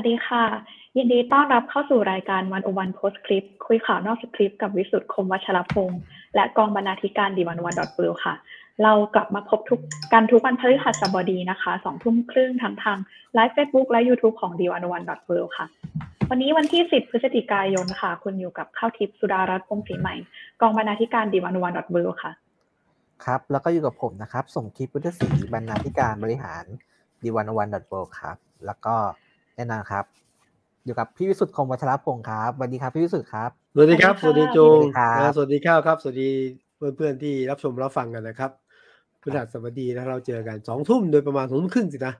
วัสดีค่ะ ยินดีต้อนรับเข้าสู่รายการ101 Postscript คุยข่าวนอกสคริปต์กับวิสุทธิ์คมวัชรพงศ์และกองบรรณาธิการ The101.world ค่ะ เรากลับมาพบทุกกันทุกวันพฤหัสบดีนะคะสองทุ่มครึ่งทั้งทางไลฟ์เฟซบุ๊กและ YouTube ของ The101.world ค่ะ วันนี้วันที่ 10 พฤศจิกายนค่ะ คุณอยู่กับข้าวทิพย์สุดารัตน์พรหมศรีใหม่ กองบรรณาธิการ The101.world ค่ะ ครับ แล้วก็อยู่กับผมนะครับส่งคลิปพุทธศรีบรรณาธิการบริหารดีวันวันดอทเครับ แล้วก็ แน่นอนครับ อยู่กับพี่วิสุทธิ์คมวัชรพงศ์ครับสวัสดีครับพี่วิสุทธิ์ครับสวัสดีครับสสวัวัสสดีดีค่ะโจงสวัสดีครับนะสวัสดีข้าวครับ สวัสดีเพื่อนๆที่รับชมรับฟังกันนะครับพฤหัสบดีนะเราเจอกันสองทุ่มโดยประมาณสองทุ่มครึ่งสินะ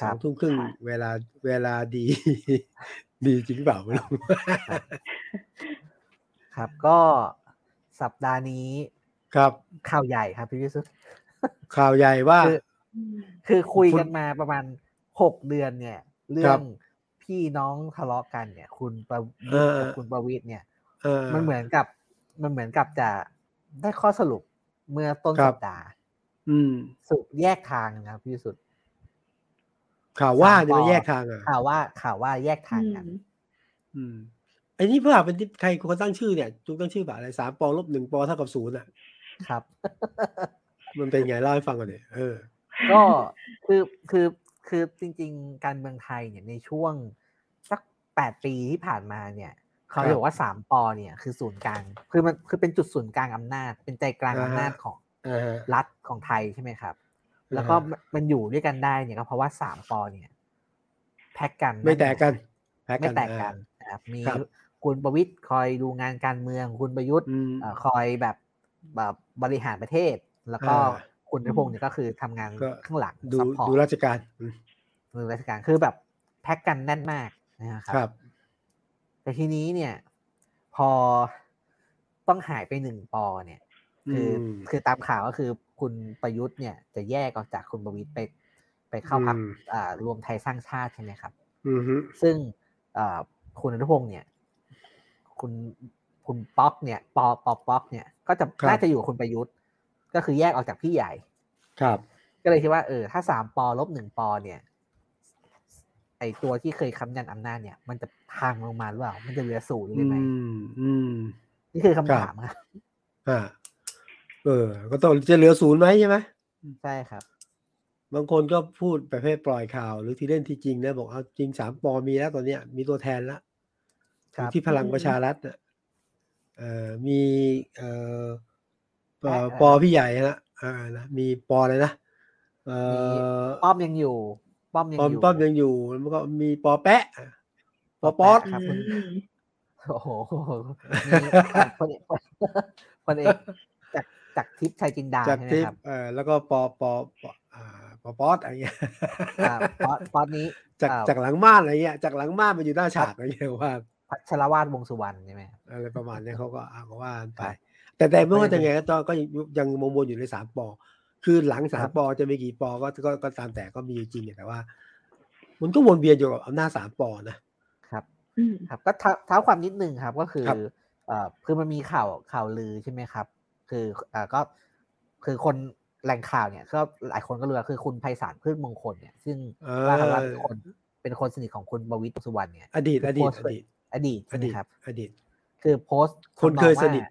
สองทุ่มครึ่งเวลาเวลาดี ดีจริงหรือเปล่าไม่รู้ครับก็สัปดาห์นี้ ครับ ข่าวใหญ่ครับพี่วิสุทธิ์ข่าวใหญ่ว่า คือคือคุยคุณกันมาประมาณหกเดือนเนี่ย เรื่ครัองบพี่น้องทะเลาะกันเนี่ย คุณประเอวิตรอกับคุณประวิตรเนี่ยเออมันเหมือนกับ มันเหมือนกับจะได้ข้อสรุปเมื่อต้นครัสับปดาห์อืมสุดแยกทางนะครับพี่วิสุทธิ์ข่าวว่าสามจะปมาอแยกทางอะข่าวว่า ข่าวว่าแยกทางกันอืมไอ้นี่เพื่อเป็นที่ใครคนตั้งชื่อเนี่ยจุกตั้งชื่อแบบอะไรสามปอลบหนึ่งปอเท่ากับศูนย์อะ ครับ มันเป็นไงเล่าให้ฟังก่อนเนี่ยเออ ก็คือคือ คือจริง ๆ การเมืองไทยเนี่ยในช่วงสักแปดปีที่ผ่านมาเนี่ยเขาครับเรียกว่าสามปอเนี่ยคือศูนย์กลางคือมันคือเป็นจุดศูนย์กลางอำนาจ เป็นใจกลางอ่าฮะอำนาจของอ่าฮะรัฐของไทยใช่ไหมครับ แล้วก็อ่าฮะมันอยู่ด้วยกันได้เนี่ยก็เพราะว่าสามปอเนี่ย แพ็กกันไม่แตกกันพ้ไม่แตกกันอ่านะครับมีครับคุณประวิตรคอยดูงานการเมือง คุณประยุทธ์อืมเอ่อคอยแบบแบบบริหารประเทศ แล้วก็อ่า คุณอนุพงษ์เนี่ยก็คือทำงานก็ข้างหลังดู support ดูราชการอืมมือราชการคือแบบแพ็กกันแน่นมากนะครัครับ แต่ทีนี้เนี่ย พอต้องหายไปหนึ่งปอเนี่ย คืออมคือตามข่าวก็คือคุณประยุทธ์เนี่ย จะแยกออกจากคุณประวิตรไป ไปเข้าพรรคอืมอ่ารวมไทยสร้างชาติใช่ไหมครับอืมฮึซึ่งอ่าคุณอนุพงศ์เนี่ย คุณคุณป๊อกเนี่ย ปอปอป๊อกเนี่ย ก็จะน่าจะอยู่กับคุณประยุทธ์ ก็คือแยกออกจากพี่ใหญ่ ครับ ก็เลยคิดว่าเออถ้าสามปอลบหนึ่งปอเนี่ยไอตัวที่เคยค้ำยันอำนาจเนี่ย มันจะพังลงมาหรือเปล่า มันจะเหลือศูนย์เลยไหมอืมอืมนี่คือคำครับถามครับอ่าเออ ก็ต้องจะเหลือศูนย์ไหมใช่ไหมใช่ครับ บางคนก็พูดประเภทปล่อยข่าว หรือที่เล่นที่จริงนะบอกเอาจริงสามปอมีแล้วตอนเนี้ย มีตัวแทนแล้วครับที่พลังประชารัฐน่ะเอ่อมีเอ่อ ปอเอ่อปอพี่ใหญ่นะเอ่านะมีปออะไรนะเอ่อป้อมยังอยู่ ป้อมยังป้อมอยู่ป้อมยังอยู่แล้วก็มีปอแปะปอป๊อดครับอืมโอ้โหมีคนเอกคนเอกจากจากทิพย์ชัยจินดาจากใช่ไหมทิปครับเอ่อแล้วก็ปอปอปออ่าปอป๊อดอะไรเงี้ยอ่าป๊อตป๊อตนี้จากอ่จากหลังม่านอะไรเงี้ยจากหลังม่านมาอยู่หน้าฉากอะไรเงี้ยว่าพัชรวาดวงสุวรรณใช่ไหมครับอะไรประมาณเนี้ยเขาก็อ่าก็ว่ากันไปครับ แต่แต่ไม่ว่าก็จะยังไงก็ต้องก็ยังยังมงวนอยู่ในสามปอ คือหลังสาครัมบปอจะมีกี่ปอก็ก็ก็ตามแต่ก็มีอยู่จริงแต่ว่า มันก็วนเวียนอยู่กับอำนาจสามปอนะครับอืมครับก็เท้าเท้าความนิดนึงครับก็คือครับเอ่อคือมันมีข่าวข่าวลือใช่ไหมครับ คือเอ่อก็คือคนแหล่งข่าวเนี่ยก็หลายคนก็รู้ว่าคือคุณไพศาลพืชมงคลเนี่ย ซึ่งเอว่ากันว่าอเป็นคนเป็นคนสนิทของคุณบวิตรสุวรรณเนี่ย อดีตคืออดีตโพสต์อดีตอดีตอใช่ไหมดีตครับ อดีต คือโพสต์คนทำองเคยสว่านิท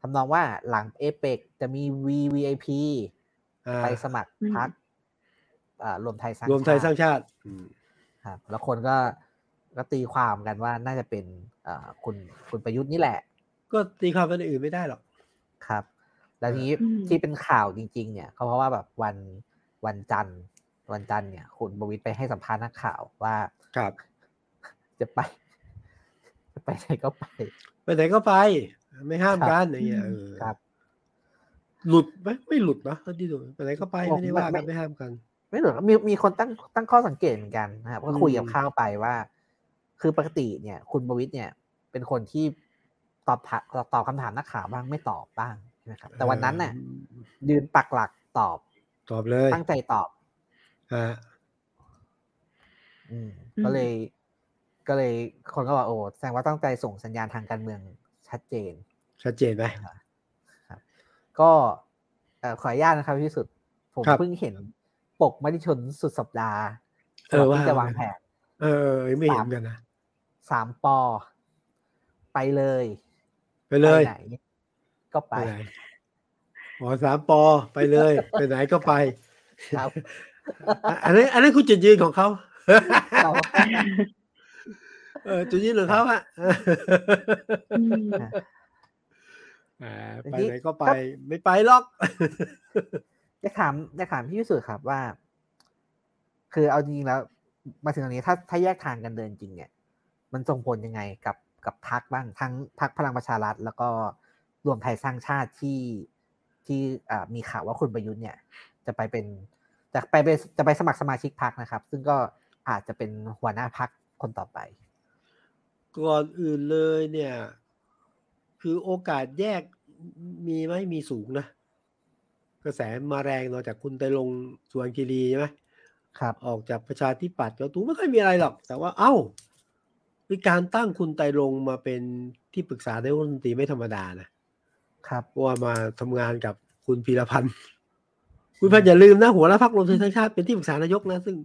ทำนองว่าหลังเอเปกจะมี VVIP อ่าไปสมัครอืมพักอ่ารวมไทยสร้างรวมไทยสร้างชาติชาติอืมครับแล้วคนก็ก็ตีความกันว่าน่าจะเป็นเอ่อคุณคุณประยุทธ์นี่แหละ ก็ตีความเป็นอื่นไม่ได้หรอกครับ แล้วทีนี้อืมที่เป็นข่าวจริง ๆ เนี่ยก็เพราะว่าแบบวันวันจันทร์วันจันทร์เนี่ย คุณประวิตรไปให้สัมภาษณ์นักข่าวว่าครับ จะไป จะไปไหนก็ไป ไปไหนก็ไป ไม่ห้ามครับกันอย่างเงี้ยเออครับ หลุดไหมไม่หลุดนะเท่าที่ดูไปไหนก็ไปผมไม่ได้ว่าไม่กันไม่ห้ามกัน ไม่เหลือมีมีคนตั้งตั้งข้อสังเกตเหมือนกันนะครับก็คุยกับอืมข้าวไปว่า คือปกติเนี่ย คุณประวิตรเนี่ย เป็นคนที่ตอบถามตอบคำถามนักข่าวบ้างไม่ตอบบ้างใช่ไหมครับ แต่วันนั้นน่ะเออยืนปักหลักตอบ ตอบเลย ตั้งใจตอบฮะอืมอืมก็เลยก็เลยคนก็บอกโอ้แสดงว่าตั้งใจส่งสัญญาณทางการเมืองชัดเจน ชัดเจนไหมครับก็เอ่อขออนุญาตนะครับพี่สุด ผมครับเพิ่งเห็นปกมติชนสุดสัปดาห์เออก่นที่ว่าจะวางแผน เออไม่เห็นกันนะสามปอ ไปเลย ไปเลยไหนก็ไปไปไหนหมอสามปอไปเลย ไปไหนก็ไปครับอะอันนี้นอันนี้นคือจุดยืนของเขาเราเออจุดยืนของเขาอะอืมอ่าที ไปนี้ไหนก็ไปก็ไม่ไปหรอก จะถามจะถามพี่วิสุทธ์ครับว่า คือเอาจริงๆแล้ว มาถึงตรงนี้ถ้าถ้าแยกทางกันเดินจริงเนี่ย มันส่งผลยังไงกับกับพักบ้างทั้งพักพลังประชารัฐ แล้วก็รวมไทยสร้างชาติที่ที่อ่ามีข่าวว่าคุณประยุทธ์เนี่ย จะไปเป็นจะไปเป็นจะไปสมัครสมาชิกพักนะครับ ซึ่งก็อาจจะเป็นหัวหน้าพักคนต่อไป ก่อนอื่นเลยเนี่ย คือโอกาสแยกมีไหมมีสูงนะ กระแสมาแรงนอกจากคุณไตรลงค์สวนคีรีใช่ไหมครับ ออกจากประชาธิปัตย์ก็ตูไม่ค่อยมีอะไรหรอก แต่ว่าเอ้ามีการตั้งคุณไตรลงค์มาเป็นที่ปรึกษานายกรัฐมนตรีไม่ธรรมดานะครับเพราะว่ามาทำงานกับคุณพีรพันธ์คุณพันธ์อย่าลืมนะหัวหน้าพรรครวมไทยสร้างชาติเป็นที่ปรึกษานายกนะซึ่ง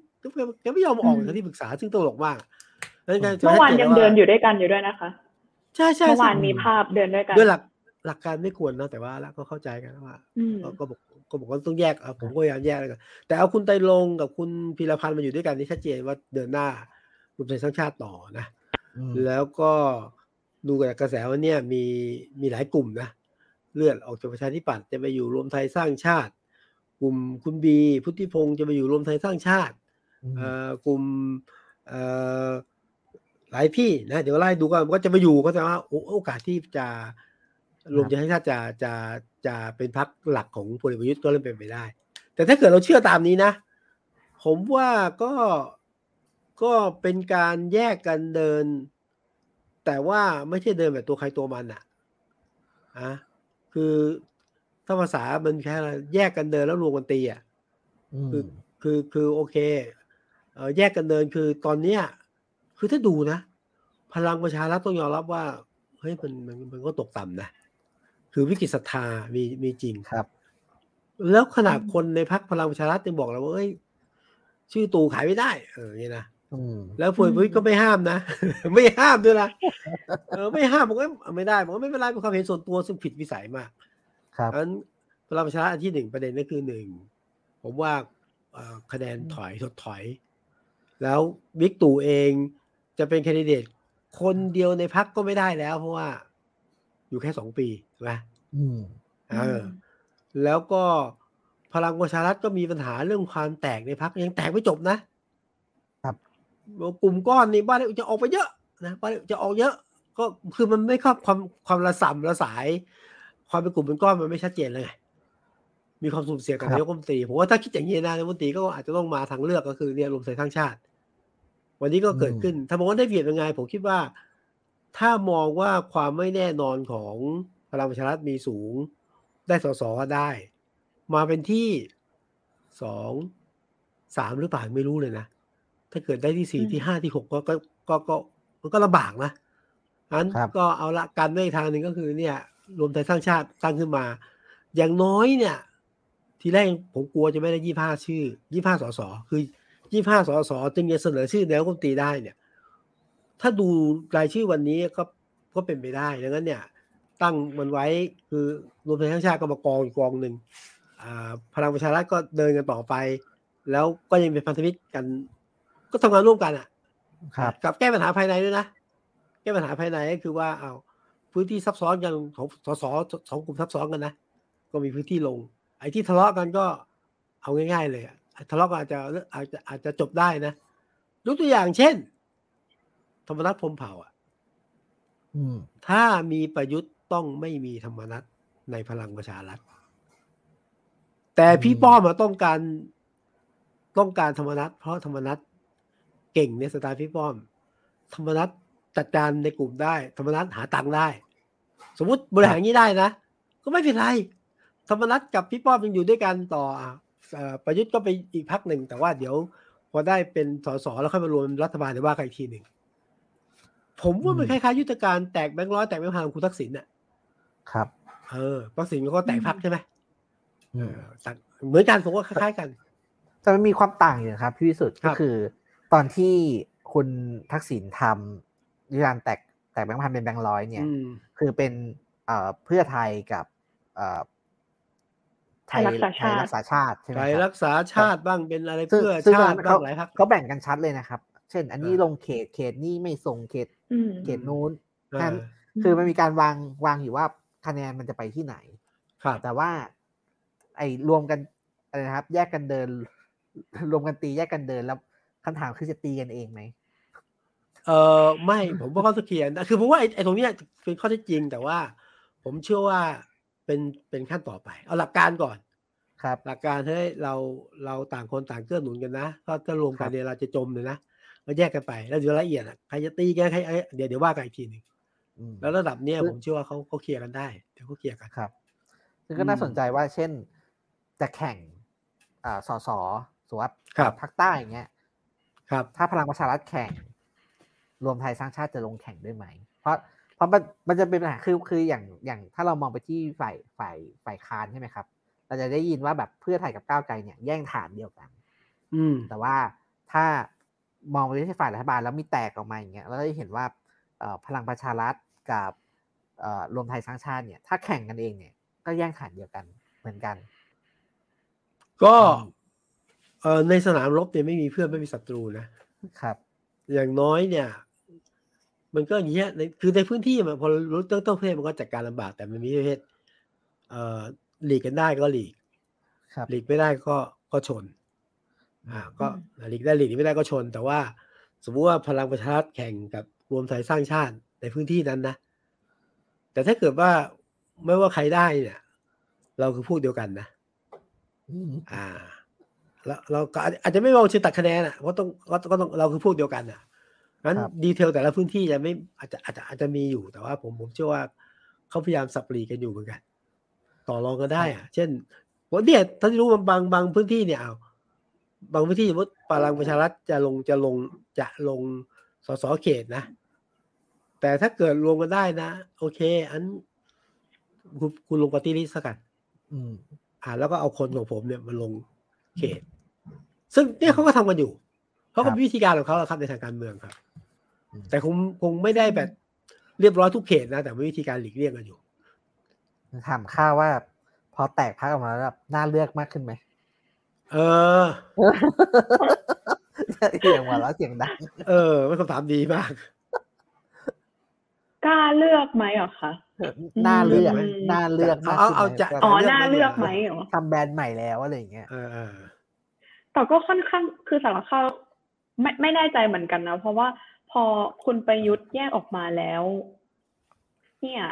แกไม่ยอมออกจากที่ปรึกษาซึ่งตลกมากนั่นไงจะเมื่อวานชัยังแเดินอยู่ด้วยกันอยู่ด้วยนะคะ ใช่ใช่เมื่อวานใช่มีภาพเดินด้วยกันด้วยหลักหลักการไม่ควรนะแต่ว่าแล้วก็เข้าใจกันว่าอืมก็ก็บอกก็บอกว่าต้องแยกเอาผมก็พยายามแยกเลยกันแต่เอาคุณไตรลงค์กับคุณพีรพันธ์มาอยู่ด้วยกันนี่ชัดเจนว่าเดินหน้ารวมไทยสร้างชาติต่อนะอืมแล้วก็ดูจากกระแสว่าเนี่ยมีมีหลายกลุ่มนะ เลือดออกจากประชาธิปัตย์จะไปอยู่รวมไทยสร้างชาติ กลุ่มคุณบี พุทธิพงศ์จะไปอยู่รวมไทยสร้างชาติอืมเอ่อกลุ่มเอ่อ หลายที่นะ เดี๋ยวไล่ดูกันก็จะมาอยู่ก็แสดงว่าโอโอกาสที่จะรวมไทยสร้างชาติจะจะจะเป็นพรรคหลักของพลเอกประยุทธ์ก็เริ่มเป็นไปได้ แต่ถ้าเกิดเราเชื่อตามนี้นะ ผมว่าก็ก็เป็นการแยกกันเดิน แต่ว่าไม่ใช่เดินแบบตัวใครตัวมันอะอะคือถ้าภาษามันแค่อะไรแยกกันเดินแล้วรวมกันตีอะอืมคือคือคือโอเคเออแยกกันเดินคือตอนเนี้ย คือถ้าดูนะ พลังประชารัฐต้องยอมรับว่าเฮ้ยมันมันมันก็ตกต่ำนะ คือวิกฤตศรัทธามีมีจริงครับ แล้วขนาดคนในพักพลังประชารัฐยังบอกเราว่าเอ้ย ชื่อตู่ขายไม่ได้ เอออย่างนี้นะอืมแล้วพลเอกประวิตรก็ไม่ห้ามนะ ไม่ห้ามด้วยนะเออไม่ห้ามผมก็ไม่ได้ผมก็ไม่เป็นไรเป็นความเห็นส่วนตัวซึ่งผิดวิสัยมาก ครับอันพลังประชารัฐอันที่หนึ่งประเด็นก็คือหนึ่งผมว่าเอ่อคะแนนถอยถดถอย แล้วบิ๊กตู่เอง จะเป็นแคนดิเดตคนเดียวในพักก็ไม่ได้แล้ว เพราะว่าอยู่แค่สองปีถูกไหมอืมเออ แล้วก็พลังประชารัฐก็มีปัญหาเรื่องความแตกในพักยังแตกไม่จบนะ ครับกลุ่มก้อนนี่บ้านจะออกไปเยอะนะบ้านจะออกเยอะ ก็คือมันไม่ครอบความความระสำระสาย ความเป็นกลุ่มเป็นก้อนมันไม่ชัดเจนเลยไงมีความสุ่มเสี่ยงกับครับนายกรัฐมนตรีผมว่าถ้าคิดอย่างนี้นะนายกรัฐมนตรีก็อาจจะต้องมาทางเลือกก็คือเนี่ยรวมไทยสร้างชาติ วันนี้ก็เกิดขึ้น ถ้ามองว่าได้เปรียบยังไง ผมคิดว่า ถ้ามองว่าความไม่แน่นอนของพลังประชารัฐมีสูง ได้สสก็ได้ มาเป็นที่สองสามหรือเปล่าไม่รู้เลยนะ ถ้าเกิดได้ที่สี่อืมที่ห้าที่หกก็ก็ก็ก็มันก็ลำบากนะงั้นครับก็เอาละกันได้อีกทางหนึ่งก็คือเนี่ย รวมไทยสร้างชาติตั้งขึ้นมา อย่างน้อยเนี่ย ทีแรกผมกลัวจะไม่ได้ยี่ห้าชื่อยี่ห้าสสคือ ยี่ห้าสสจึงจะเสนอชื่อนายกรัฐมนตรีได้เนี่ย ถ้าดูรายชื่อวันนี้ก็ก็เป็นไปได้ดังนั้นเนี่ย ตั้งมันไว้คือรวมไทยสร้างชาติก็มากองอีกกองหนึ่งอ่าพลังประชารัฐก็เดินกันต่อไป แล้วก็ยังเป็นพันธมิตรกัน ก็ทำงานร่วมกันอะ ครับ กับแก้ปัญหาภายในด้วยนะแก้ปัญหาภายในก็คือว่าเอาพื้นที่ซับซ้อนกันของสสสองกลุ่มซับซ้อนกันนะก็มีพื้นที่ลง ไอ้ที่ทะเลาะกันก็เอาง่าย ๆ เลยอะ ทะเลาะกันอาจจะอาจจะอาจจะจบได้นะยกตัวอย่างเช่น ธรรมนัฐพรหมเผ่าอะอืมถ้ามีประยุทธ์ต้องไม่มีธรรมนัฐในพลังประชารัฐ แต่พี่ป้อมมาต้องการต้องการธรรมนัฐเพราะธรรมนัฐเก่งในสไตล์พี่ป้อม ธรรมนัฐจัดการในกลุ่มได้ ธรรมนัฐหาตังค์ได้ สมมุติบริหารอย่างนี้ได้นะ ก็ไม่เป็นไร ธรรมนัฐกับพี่ป้อมยังอยู่ด้วยกันต่ออะเอ่อ ประยุทธ์ก็ไปอีกพักหนึ่ง แต่ว่าเดี๋ยวพอได้เป็นสสแล้วค่อยมารวมรัฐบาลเดี๋ยวว่ากันอีกทีหนึ่งผมว่ามันคล้ายๆยุทธการแตกแบงค์ร้อยแตกแบงค์พันของคุณทักษิณน่ะ ครับ เออทักษิณก็แตกพักใช่ไหมอืเอมอต่างเหมือนกันผมว่าคล้ายๆกัน แต่มันมีความต่างอยู่นะครับพี่วิสุทธ์ครัก็บคือ ตอนที่คุณทักษิณทำยุการแตกแตกแบงค์พันเป็นแบงค์ร้อยเนี่ยอืมคือเป็นเอ่อเพื่อไทยกับเอ่อไทยไทยรักษาไทยชาติรักษาชาติใช่ไหมไทคยรัรับกษาชาติบ้างเป็นอะไรซึ่งเพื่อซึ่งชาติเขาบ้างหลายพรรคเขาแบ่งกันชัดเลยนะครับ เช่น อันนี้อ่าลงเขตเขตนี้ไม่ส่งเขตอืมเขตนู้นอ่านั้นคือมันมีการวางวางอยู่ว่าคะแนนมันจะไปที่ไหนครับแต่ว่า ไอ้รวมกันอะไรนะครับ แยกกันเดิน รวมกันตีแยกกันเดินแล้วคำถามคือจะตีกันเองไหมเออไม่ผมว่าเขาจะเคลียร์นะคือผมว่าไอ้ไอ้ตรงเนี้ยเป็นข้อเท็จจริงแต่ว่า ผมเชื่อว่า เป็นเป็นขั้นต่อไป เอาหลักการก่อน ครับ หลักการให้เราเราต่างคนต่างเกื้อหนุนกันนะถ้าจะรวมกันครับเนี่ยเราจะจมเลยนะเราแยกกันไป แล้วเดี๋ยวรายละเอียดอะใครจะตีกันใครเอ้ยเดี๋ยวเดี๋ยวว่ากันอีกทีหนึ่งอืมแล้วระดับเนี้ยคือผมเชื่อว่าเขาเขาเคลียร์กันได้เดี๋ยวเขาเคลียร์กันครับซึ่งก็น่าอืมสนใจว่าเช่นจะแข่งอ่าสสสวัสดิ์ครับภาคใต้อย่างเงี้ยครับ ถ้าพลังประชารัฐแข่ง รวมไทยสร้างชาติจะลงแข่งด้วยไหม เพราะ เพราะมันมันจะเป็นปัญหาคือคืออย่างอย่างถ้าเรามองไปที่ฝ่ายฝ่ายฝ่ายค้านใช่ไหมครับ เราจะได้ยินว่าแบบเพื่อไทยกับก้าวไกลเนี่ยแย่งฐานเดียวกัน อืม แต่ว่าถ้ามองไปที่ฝ่ายรัฐบาลแล้วมีแตกออกมาอย่างเงี้ยเราก็จะเห็นว่าเอ่อพลังประชารัฐกับเอ่อรวมไทยสร้างชาติเนี่ย ถ้าแข่งกันเองเนี่ย ก็แย่งฐานเดียวกันเหมือนกัน ก็อืมเออในสนามรบเนี่ยไม่มีเพื่อนไม่มีศัตรูนะครับ อย่างน้อยเนี่ย มันก็อย่างเงี้ยในคือในพื้นที่มันพอรู้เรื่องต้นประเทศมันก็จัดการลำบากแต่มันมีประเภทเอ่อหลีกกันได้ก็หลีกครับหลีกไม่ได้ก็ก็ชน อ่า ก็หลีกได้หลีกไม่ได้ก็ชน แต่ว่า สมมุติว่าพลังประชารัฐแข่งกับรวมไทยสร้างชาติในพื้นที่นั้นนะแต่ถ้าเกิดว่าไม่ว่าใครได้เนี่ย เราคือพวกเดียวกันนะอืมอ่า แล้วเราก็อาจอาจจะไม่มองเชิงตัดคะแนนอะเพราะต้องก็ก็ต้องเราคือพวกเดียวกันอะ งั้นครับดีเทลแต่ละพื้นที่จะไม่อาจจะอาจจะอาจจะมีอยู่แต่ว่าผมผมเชื่อว่าเขาพยายามสับปลีกันอยู่เหมือนกัน ต่อรองกันได้อะ เช่นผมเนี่ยท่านรู้ว่าบางบางพื้นที่เนี่ยเอาบางพื้นที่สมมติพลังประชารัฐจะลงจะลงจะลงสสเขตนะ แต่ถ้าเกิดรวมกันได้นะ โอเค อันคุณคุณลงปฏิริษีกัน อืม อ่า แล้วก็เอาคนของผมเนี่ยมาลงเขต ซึ่งเนี่ยเขาก็ทำกันอยู่ เขาครัก็บมีวิธีการของเขาอะครับในทางการเมืองครับอืมแต่คงคงไม่ได้แบบเรียบร้อยทุกเขตนะแต่มีวิธีการหลีกเลี่ยงกันอยู่ถามข้าว่า พอแตกพักออกมาแล้วแบบน่าเลือกมากขึ้นไหมเออเสียงหัวเราะเสียงดังเออเป็นคำถามดีมากกล้าเลือกไหมเหรอคะน่าเลือกอืมน่าเลือกมากเอาขึ้นเอาไหมจะอ๋อเลือกน่าไหมเลือกเนี่ยไหมเหรอทำแบรนด์ใหม่แล้วอะไรอย่างเงี้ยเออเออแต่ก็ค่อนข้างคือสำหรับเขา ไม่ไม่แน่ใจเหมือนกันนะเพราะว่าพอคุณประยุทธ์แยกออกมาแล้ว เนี่ย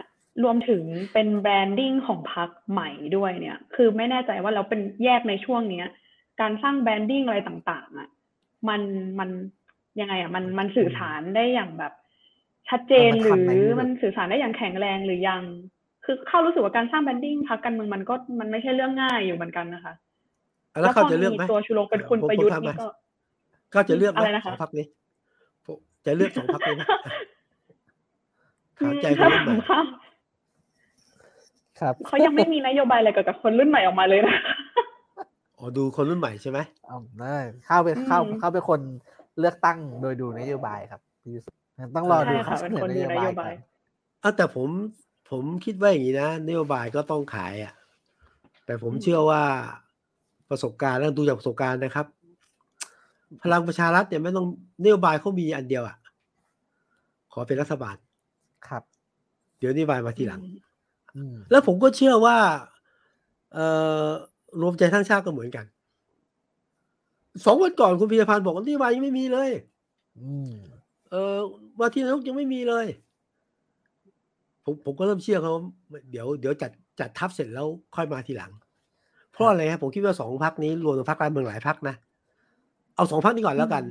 รวมถึงเป็น branding ของพรรคใหม่ด้วยเนี่ย คือไม่แน่ใจว่าเราเป็นแยกในช่วงเนี้ย การสร้าง branding อะไรต่าง ๆอะ มันมันยังไงอะ มันมันสื่อสารได้อย่างแบบ ชัดเจนมันหทัรืนไหมอหรือมันสื่อสารได้อย่างแข็งแรงหรือยัง คือข้าวรู้สึกว่าการสร้าง branding พรรคการเมืองมันก็มันไม่ใช่เรื่องง่ายอยู่เหมือนกันนะคะ แล้วเขาจะเลือกพไหมตัวชูโรงเป็นคุณผมประยุทธ์ผมถามนี่หน่อย ก็เขาจะเลือกไหมอะไรนะคะสองพรรคนี้ผมจะเลือกสองพักนี้ไหมถามใจคถ้านรุ่นใหม่ถามเขาครับเขายังไม่มีนโยบายอะไรเกี่ยวกับคนรุ่นใหม่ออกมาเลยนะอ๋อดูคนรุ่นใหม่ใช่ไหมเอาได้เข้าเป็นเข้าอืมเข้าเป็นคนเลือกตั้งโดยดูนโยบายครับพี่ยุทธต้องรอดูใช่ค่ะเขาเป็นคนดูนโยบายก่อนอะแต่ผมผมคิดว่าอย่างนี้นะนโยบายก็ต้องขายอะแต่ผมเชื่อว่าประสบการณ์แล้วดูจากประสบการณ์นะครับ พลังประชารัฐเนี่ยไม่ต้องนโยบายเขามีอันเดียวอะ ขอเป็นรัฐบาลครับ เดี๋ยวนโยบายมาทีหลังอืมแล้วผมก็เชื่อว่า เอ่อรวมใจทั้งชาติก็เหมือนกันสองวันก่อนคุณพิยพันธ์บอกว่านโยบายยังไม่มีเลยอืมเออว่าที่นายกยังไม่มีเลย ผมผมก็เริ่มเชื่อเขาว่าเดี๋ยวเดี๋ยวจัดจัดทัพเสร็จแล้วค่อยมาทีหลัง เพราะอะไรครับผมคิดว่าสองพักนี้รวมถึงพักการเมืองหลายพักนะ เอาสองพักนี้ก่อนแล้วกัน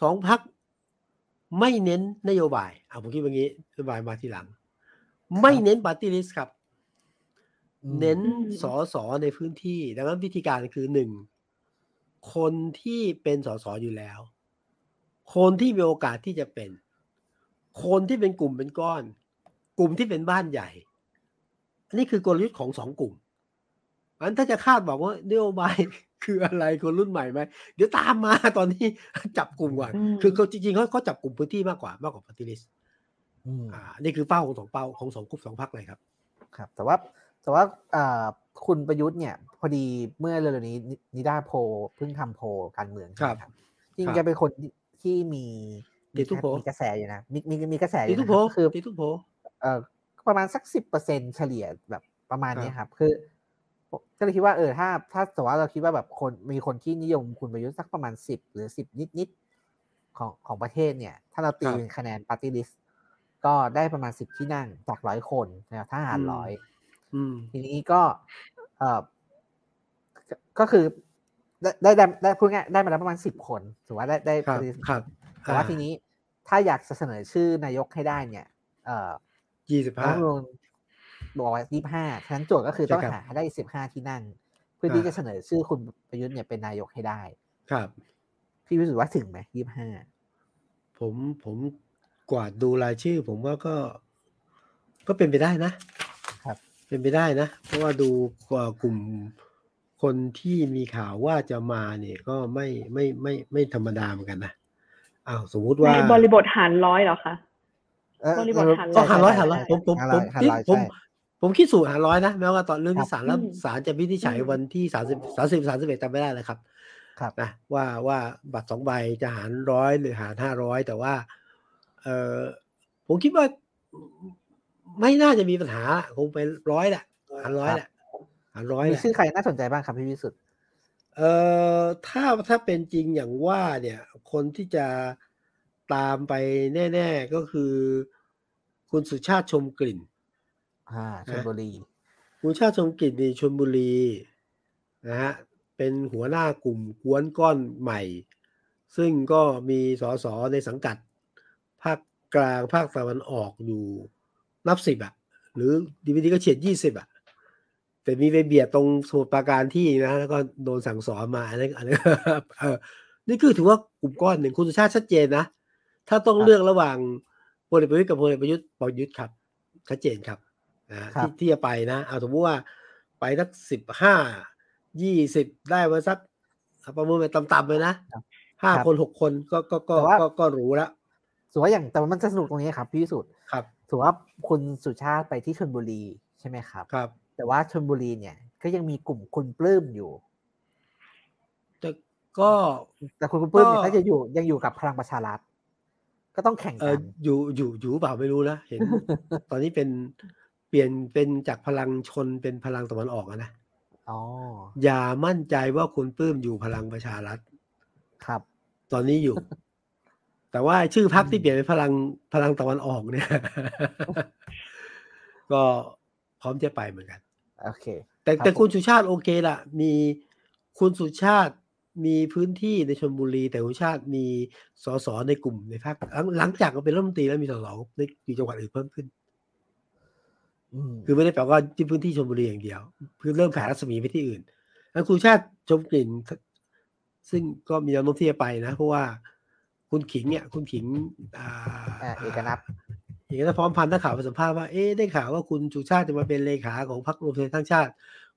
สองพักไม่เน้นนโยบายเอาผมคิดว่างี้นโยบายมาทีหลัง ไม่เน้นปาร์ตี้ลิสครับอืมเน้นอืมสอสอในพื้นที่ ดังนั้นวิธีการคือหนึ่ง คนที่เป็นสอสออยู่แล้ว คนที่มีโอกาสที่จะเป็น คนที่เป็นกลุ่มเป็นก้อน กลุ่มที่เป็นบ้านใหญ่ อันนี้คือกลยุทธ์ของสองกลุ่มอันถ้าจะคาดบอกว่านโยบาย คืออะไรคนรุ่นใหม่ไหมเดี๋ยวตามมาตอนนี้จับกลุ่มก่อนอืมคือเขาจริงๆเขาเขาจับกลุ่มพื้นที่มากกว่ามากกว่าปฏิริษอืมอ่านี่คือเป้าของสองเป้าของสองกลุ่มสองพรรคเลยครับ ครับ แต่ว่าแต่ว่าอ่าคุณประยุทธ์เนี่ย พอดีเมื่อเร็วๆนี้นินิดาโพลเพิ่งทำโพลการเมืองใช่ไหมครับจริงครับๆแกเป็นคนที่มีติดทุกโพลมีกระแสอยู่นะมีมีมีกระแสอตียู่ทุนะกโพก็คือตีทุกโพเอ่อประมาณสักสิบเปอร์เซ็นเฉลี่ยแบบประมาณครับเนี้ยครับ คือผม ก็เลยคิดว่าเออถ้าถ้าสมมติว่าเราคิดว่าแบบคนมีคนที่นิยมคุณประยุทธ์สักประมาณสิบหรือสิบนิดๆของของประเทศเนี่ย ถ้าเราตีเป็นคะแนนปาร์ตี้ลิสก็ได้ประมาณสิบที่นั่งจากร้อยคนนะครับถ้าหารร้อยอืมทีนี้ก็เออก็ก็คือได้ได้ได้ได้พูดง่ายได้มาแล้วประมาณสิบคนถือว่าได้ได้ครับปฏิเสธครับแต่ว่าทีนี้ถ้าอยากจะเสนอชื่อนายกให้ได้เนี่ย เอ่อยี่สิบรัห้าฐธรรมนูญ บอกว่ายี่ห้าฉะนั้นโจทย์ก็คือใช่ต้องครับหาให้ได้สิบห้าที่นั่ง เพื่อที่อ่าจะเสนอชื่อคุณประยุทธ์เนี่ยเป็นนายกให้ได้ ครับ พี่รู้สึกว่าถึงไหมยี่ห้าผมผมกวาดดูรายชื่อ ผมว่าก็ก็เป็นไปได้นะ ครับ เป็นไปได้นะ เพราะว่าดูกว่ากลุ่มคนที่มีข่าวว่าจะมาเนี่ยก็ไม่ไม่ไม่ไม่ธรรมดาเหมือนกันนะอ้าวสมมุติว่าในบริบทหารร้อยเหรอคะเออบริบทหารก็ใช่หารร้อยใช่หารร้อยใช่ผมผมหารผร้อมยหารที่ร้อยผมใช่ ผมคิดสูตรหารร้อยนะแม้ว่าตอนเรื่องครัที่บศาลแล้วอืมศาลจะวินิจฉัยอืมวันที่สามสิบสามสิบสามสิบเอ็ดจำไม่ได้เลยครับ ครับนะว่าว่าบัตรสองใบจะหารร้อยหรือหารห้าร้อยแต่ว่า เออผมคิดว่าไม่น่าจะมีปัญหาคงไปร้อยแหละหารร้อยแหละหารร้อยมีแหละชื่อใครน่าสนใจบ้างครับพี่วิสุทธ์เอ่อถ้าถ้าเป็นจริงอย่างว่าเนี่ย คนที่จะตามไปแน่ ๆก็คือ คุณสุชาติชมกลิ่น อ่าชลบุรีคุณชาติชมกลิ่นในชลบุรีนะฮะเป็นหัวหน้ากลุ่มกวนก้อนใหม่ ซึ่งก็มีสสในสังกัด ภาคกลางภาคตะวันออกอยู่นับสิบอะหรือดีวดีก็เฉียดยี่สิบอะแต่มีไปเบียดตรงสมุทรปราการที่นะแล้วก็โดนสั่งสอนมาอันนี้อันนี้เออนี่คือถือว่ากลุ่มก้อนหนึ่งคุณสุชาติชัดเจนนะ ถ้าต้องเลือกระหว่างพลเอกประวิตรกับพลเอกประยุทธ์ประยุทธ์ครับ ชัดเจนครับ นะที่ที่จะไปนะเอาสมมติว่าไปสักสิบห้ายี่สิบได้มาสักประเมินไปต่ำๆเลยนะห้าคนหกคนก็ก็ก็ก็ก็รู้แล้วถือว่าอย่างแต่ว่ามันจะสนุกตรงนี้ครับพี่วิสุทธ์ครับถือว่าคุณสุชาติไปที่ชลบุรีใช่ไหมครับ ครับ แต่ว่าชลบุรีเนี่ย ก็ยังมีกลุ่มคุณปลื้มอยู่ แต่ก็แต่คุณปลื้มเนี่ยก็ก็จะอยู่ยังอยู่กับพลังประชารัฐก็ต้องแข่งเอกัอนอยู่อยู่อยู่เปล่าไม่รู้นะเห็น ตอนนี้เป็น เปลี่ยนเป็นจากพลังชนเป็นพลังตะวันออกอะนะอ๋ออย่ามั่นใจว่าคุณปลื้มอยู่พลังประชารัฐครับ ตอนนี้อยู่ แต่ว่าชื่อพรรคอืที่มเปลี่ยนเป็นพลังพลังตะวันออกเนี่ย ก็พร้อมจะไปเหมือนกันโอเค แต่ครับแต่ผมคุณสุชาติโอเคละมีคุณสุชาติมีพื้นที่ในชลบุรี แต่คุณสุชาติมีสสในกลุ่มในภาคหลังหลังจากก็เป็นรัฐมนตรีแล้วมีสสในอยู่จังหวัดอื่นเพิ่มขึ้นอืม คือไม่ได้แปลว่าที่พื้นที่ชลบุรีอย่างเดียว คือเริ่มแผ่รัศมีไปที่อื่นแล้วคุณสุชาติชมกลิ่น ซึ่งก็มีแนวโน้มที่จะไปนะ เพราะว่าคุณขิงเนี่ย คุณขิงอ่าอ่าเอกนัทเอกนัทพร้อมพันธ์นักข่าวไปสัมภาษณ์ว่าเอ๊ะได้ข่าวว่าคุณสุชาติจะมาเป็นเลขาของพรรครวมไทยสร้างชาติ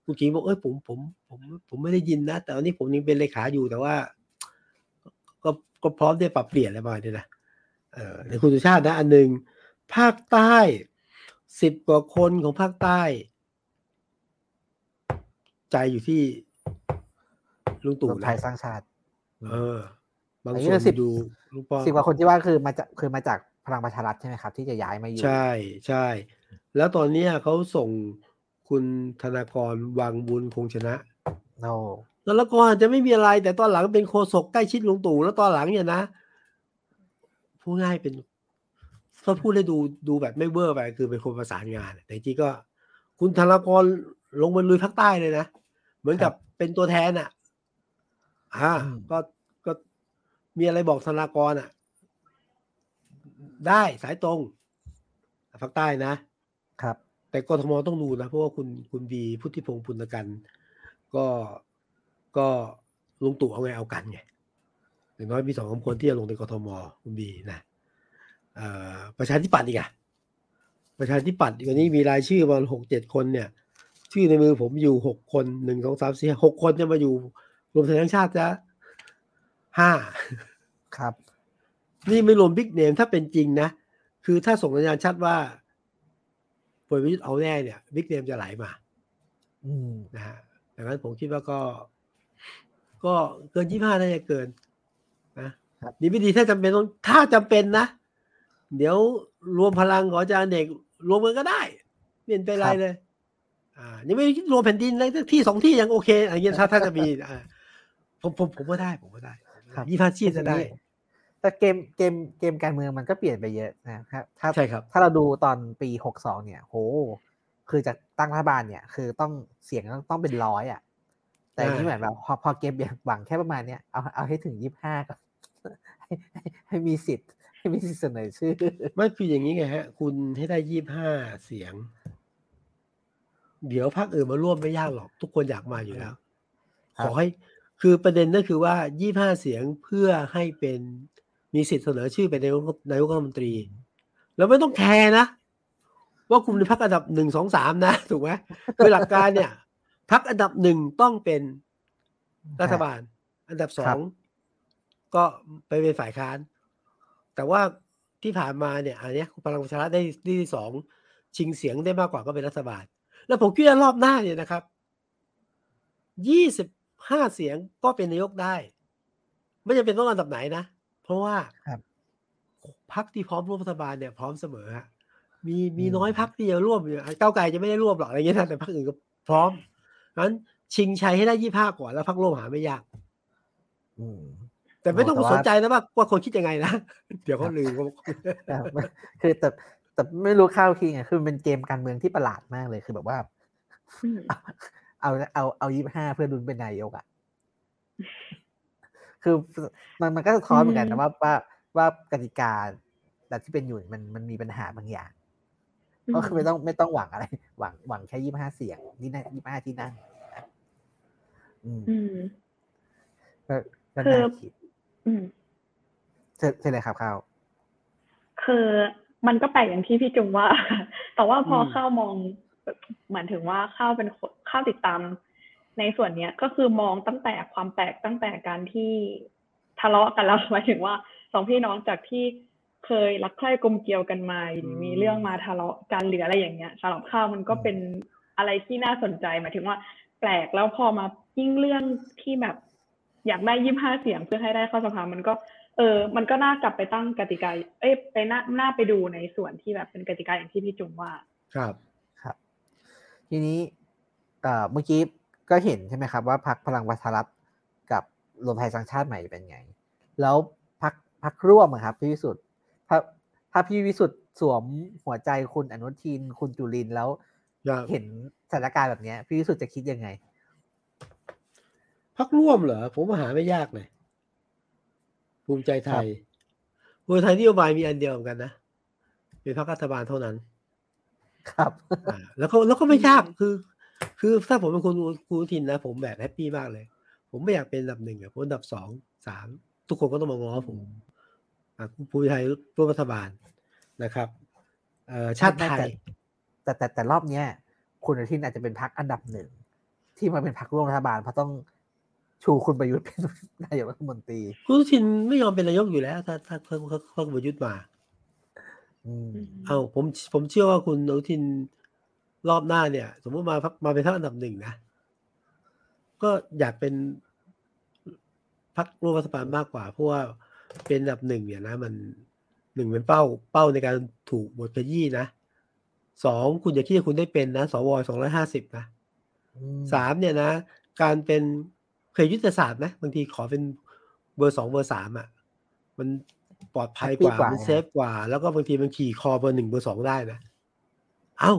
คุณขิงบอกเอ้ยผมผม ผม ผมไม่ได้ยินนะ แต่วันนี้ผมยังเป็นเลขาอยู่แต่ว่า ก็ก็พร้อมที่จะปรับเปลี่ยนอะไรประมาณนี้นะเออในคุณสุชาตินะ อันหนึ่งภาคใต้ สิบกว่าคนของภาคใต้ ใจอยู่ที่ลุงรตู่วมไทนะยสร้างชาติ เออบางอันนี้ส่วนคือสิบดูลุงป้อมสิบกว่าคนที่ว่าคือมาจากคือมาจากพลังประชารัฐใช่ไหมครับ ที่จะย้ายมาอยู่ ใช่ใช่ แล้วตอนเนี้ยเขาส่งคุณธนากรวังบุญคงชนะโนแล้วละกรอาจจะไม่มีอะไร แต่ตอนหลังเป็นโฆษกใกล้ชิดลุงตู่แล้วตอนหลังเนี่ยนะพูดง่ายเป็น ถ้าพูดให้ดูดูแบบไม่เวอร์ไปคือเป็นคนประสานงาน แต่จริงๆก็ คุณธนากรลงมาลุยภาคใต้เลยนะ เหมือนกับเป็นตัวแทนอะ อ่า ก็ก็มีอะไรบอกธนากรอะ ได้สายตรงภาคใต้นะครับ แต่กทมต้องดูนะ เพราะว่าคุณคุณบีพุทธิพงศ์ปุณกัน ก็ก็ลุงตู่เอาไงเอากันไงอย่างน้อยมีสองสามคนที่จะลงในกทมคุณบีนะเอ่อ ประชาธิปัตย์อีกอะประชาธิปัตย์วันนี้มีรายชื่อประมาณหกเจ็ดคนเนี่ย ชื่อในมือผมอยู่หกคนหนึ่งสองสามสี่หกคนจะมาอยู่รวมไทยทั้งชาติจะห้าครับ นี่ไม่รวมบิ๊กเนมถ้าเป็นจริงนะ คือถ้าส่งสัญญาณชัดว่าพลประยุทธ์เอาแน่เนี่ยบิ๊กเนมจะไหลมา อืมนะฮะดังนั้นผมคิดว่าก็ ก็เกินยี่ห้าน่าจะเกินนะครับดีไม่ดีถ้าจำเป็นต้องถ้าจำเป็นนะ เดี๋ยวรวมพลังของอาจารย์เอกรวมกันก็ได้ไม่เห็นเป็นไรเลย อ่ายังไม่คิดรวมแผ่นดินเลยที่สองที่ยังโอเคอะไรเงี้ยถ้าถ้าจะมีอ่าผมผมผมก็ได้ผมก็ได้ครับยี่ห้าชีพจะได้ แต่เกมเกมเกมการเมืองมันก็เปลี่ยนไปเยอะนะครับถ้าใช่ครับ ถ้าเราดูตอนปีหกสองเนี่ย โห คือจากตั้งรัฐบาลเนี่ย คือต้องเสียงต้องต้องเป็นร้อยอะ แต่อันนี่อ่าเหมือนแบบพอพอเกมหวังแค่ประมาณเนี้ยเอาเอาให้ถึงยี่ห้าก่อนให้ให้ให้มีสิทธิ์ ให้มีสิทธิ์เสนอชื่อ ไม่คืออย่างนี้ไงฮะ คุณให้ได้ยี่ห้าเสียง เดี๋ยวพรรคอื่นมาร่วมไม่ยากหรอก ทุกคนอยากมาอยู่แล้วครัขบอให้ คือประเด็นนั่นคือว่ายี่ห้าเสียงเพื่อให้เป็นมีสิทธิ์เสนอชื่อเป็นนายกนายกรัฐมนตรี แล้วไม่ต้องแคร์นะ ว่าคุณเป็นพรรคอันดับหนึ่งสองสามนะถูกไหมโดยหลักการเนี่ยพรรคอันดับหนึ่งต้องเป็นรัฐบาล อันดับสคอรังบก็ไปเป็นฝ่ายค้าน แต่ว่าที่ผ่านมาเนี่ยอันเนี้ยพลังประชารัฐได้ที่สองชิงเสียงได้มากกว่าก็เป็นรัฐบาล แล้วผมคิดว่ารอบหน้าเนี่ยนะครับยี่สิบห้าเสียงก็เป็นนายกได้ ไม่จำเป็นต้องอันดับไหนนะ เพราะว่าครับพรรคที่พร้อมร่วมรัฐบาลเนี่ยพร้อมเสมอฮะมีมีอืมน้อยพรรคที่จะร่วมอยู่ก้าวไกลจะไม่ได้ร่วมหรอกอะไรเงี้ยนะแต่พรรคอื่นก็พร้อมงั้นชิงชัยให้ได้ยี่ห้าก่อนแล้วพรรคร่วมหาไม่ยาก อืม แต่ไม่ต้องโอ้แต่สว่านใจนะว่าว่าคนคิดยังไงนะ เดี๋ยวเขาลืมเขาแต่ไม่คือแต่แต่ไม่รู้เข้าทีไงคือมันเป็นเกมการเมืองที่ประหลาดมากเลยคือแบบว่าอืมเอาเอาเอายี่ห้าเพื่อดุนเป็นนายกอะคือมันมันก็สะท้อนเหมือนกันอืนะมว่าว่าว่ากติกาแบบที่เป็นอยู่มันมันมีปัญหาบางอย่างก็คือไม่ต้องไม่ต้องหวังอะไร หวังหวังแค่ยี่ห้าเสียงนี่นะยี่ห้าที่นั่งนะอืมอืมก็ก็คือ น่าคิดอืมใช่ใช่เลยครับข้าว คือมันก็แปลกอย่างที่พี่จุงว่า แต่ว่าพออมเข้ามองเหมือนถึงว่าเข้าเป็นคนเข้าติดตาม ในส่วนเนี้ยก็คือมองตั้งแต่ความแปลกตั้งแต่การที่ทะเลาะกันแล้วหมายถึงว่าสองพี่น้องจากที่เคยรักใคร่กลมเกลียวกันมาอยู่ดีมีเรื่องมาทะเลาะกันหรืออะไรอย่างเงี้ยสำหรับข้าวมันก็เป็นอะไรที่น่าสนใจหมายถึงว่า แปลกแล้วพอมายิ่งเรื่องที่แบบ อยากได้ยี่ห้าเสียงเพื่อให้ได้เข้าสภามันก็ เออ มันก็น่ากลับไปตั้งกติกา เอ้ยไปน่าน่าไปดูในส่วนที่แบบเป็นกติกาอย่างที่พี่จุงว่า ครับครับ ทีนี้เอ่อเมื่อกี้ก็เห็นใช่ไหมครับว่าพักพลังประชารัฐกับรวมไทยสร้างชาติใหม่เป็นไง แล้วพักพักร่วมอะครับพี่วิสุทธ์ถ้าถ้าพี่วิสุทธ์สวมหัวใจคุณอนุทินคุณจุลินทร์แล้วครับเห็นสถานการณ์แบบเนี้ยพี่วิสุทธิ์จะคิดยังไง พรรคร่วมเหรอ ผมว่าหาไม่ยากเลยภูมิใจไทยภูมิใจไทยนโยบายมีอันเดียวเหมือนกันนะเป็นพรรครัฐบาลเท่านั้น ครับอ่าแล้วก็แล้วก็ไม่ยากคือ คือถ้าผมเป็นคุณคุณอนุทินนะ ผมแบบ happy มากเลย ผมไม่อยากเป็นอันดับหนึ่งอะผมอันดับสองสามทุกคนก็ต้องมาง้อผมอะภูมิใจไทยร่วมรัฐบาลนะครับเอ่อชาติไทยแต่แต่แต่รอบเนี้ยคุณอนุทินอาจจะเป็นพักอันดับหนึ่งที่มาเป็นพักร่วมรัฐบาลเพราะต้อง ชูคุณประยุทธ์เป็นนายกรัฐมนตรี คุณอนุทินไม่ยอมเป็นนายกอยู่แล้ว ถ้าถ้าเพิ่มเพิ่มเพิ่มประยุทธ์มาอืมเอาผมผมเชื่อว่าคุณอนุทินรอบหน้าเนี่ย สมมติมาพักมาเป็นทักอันดับหนึ่งนะ ก็อยากเป็นพรรคร่วมรัฐบาลมากกว่า เพราะว่าเป็นอันดับหนึ่งเนี่ยนะ มันหนึ่งเป็นเป้าเป้าในการถูกบดขยี้นะสองคุณอย่าคิดว่าคุณได้เป็นนะสวสองร้อยห้าสิบนะอืมสามเนี่ยนะ การเป็น เคยยุทธศาสตร์ไหมบางทีขอเป็นเบอร์สองเบอร์สามอะ มันปลอดภัยกว่ามัน safe กว่า แล้วก็บางทีมันขี่คอเบอร์หนึ่งเบอร์สองได้นะ เอ้า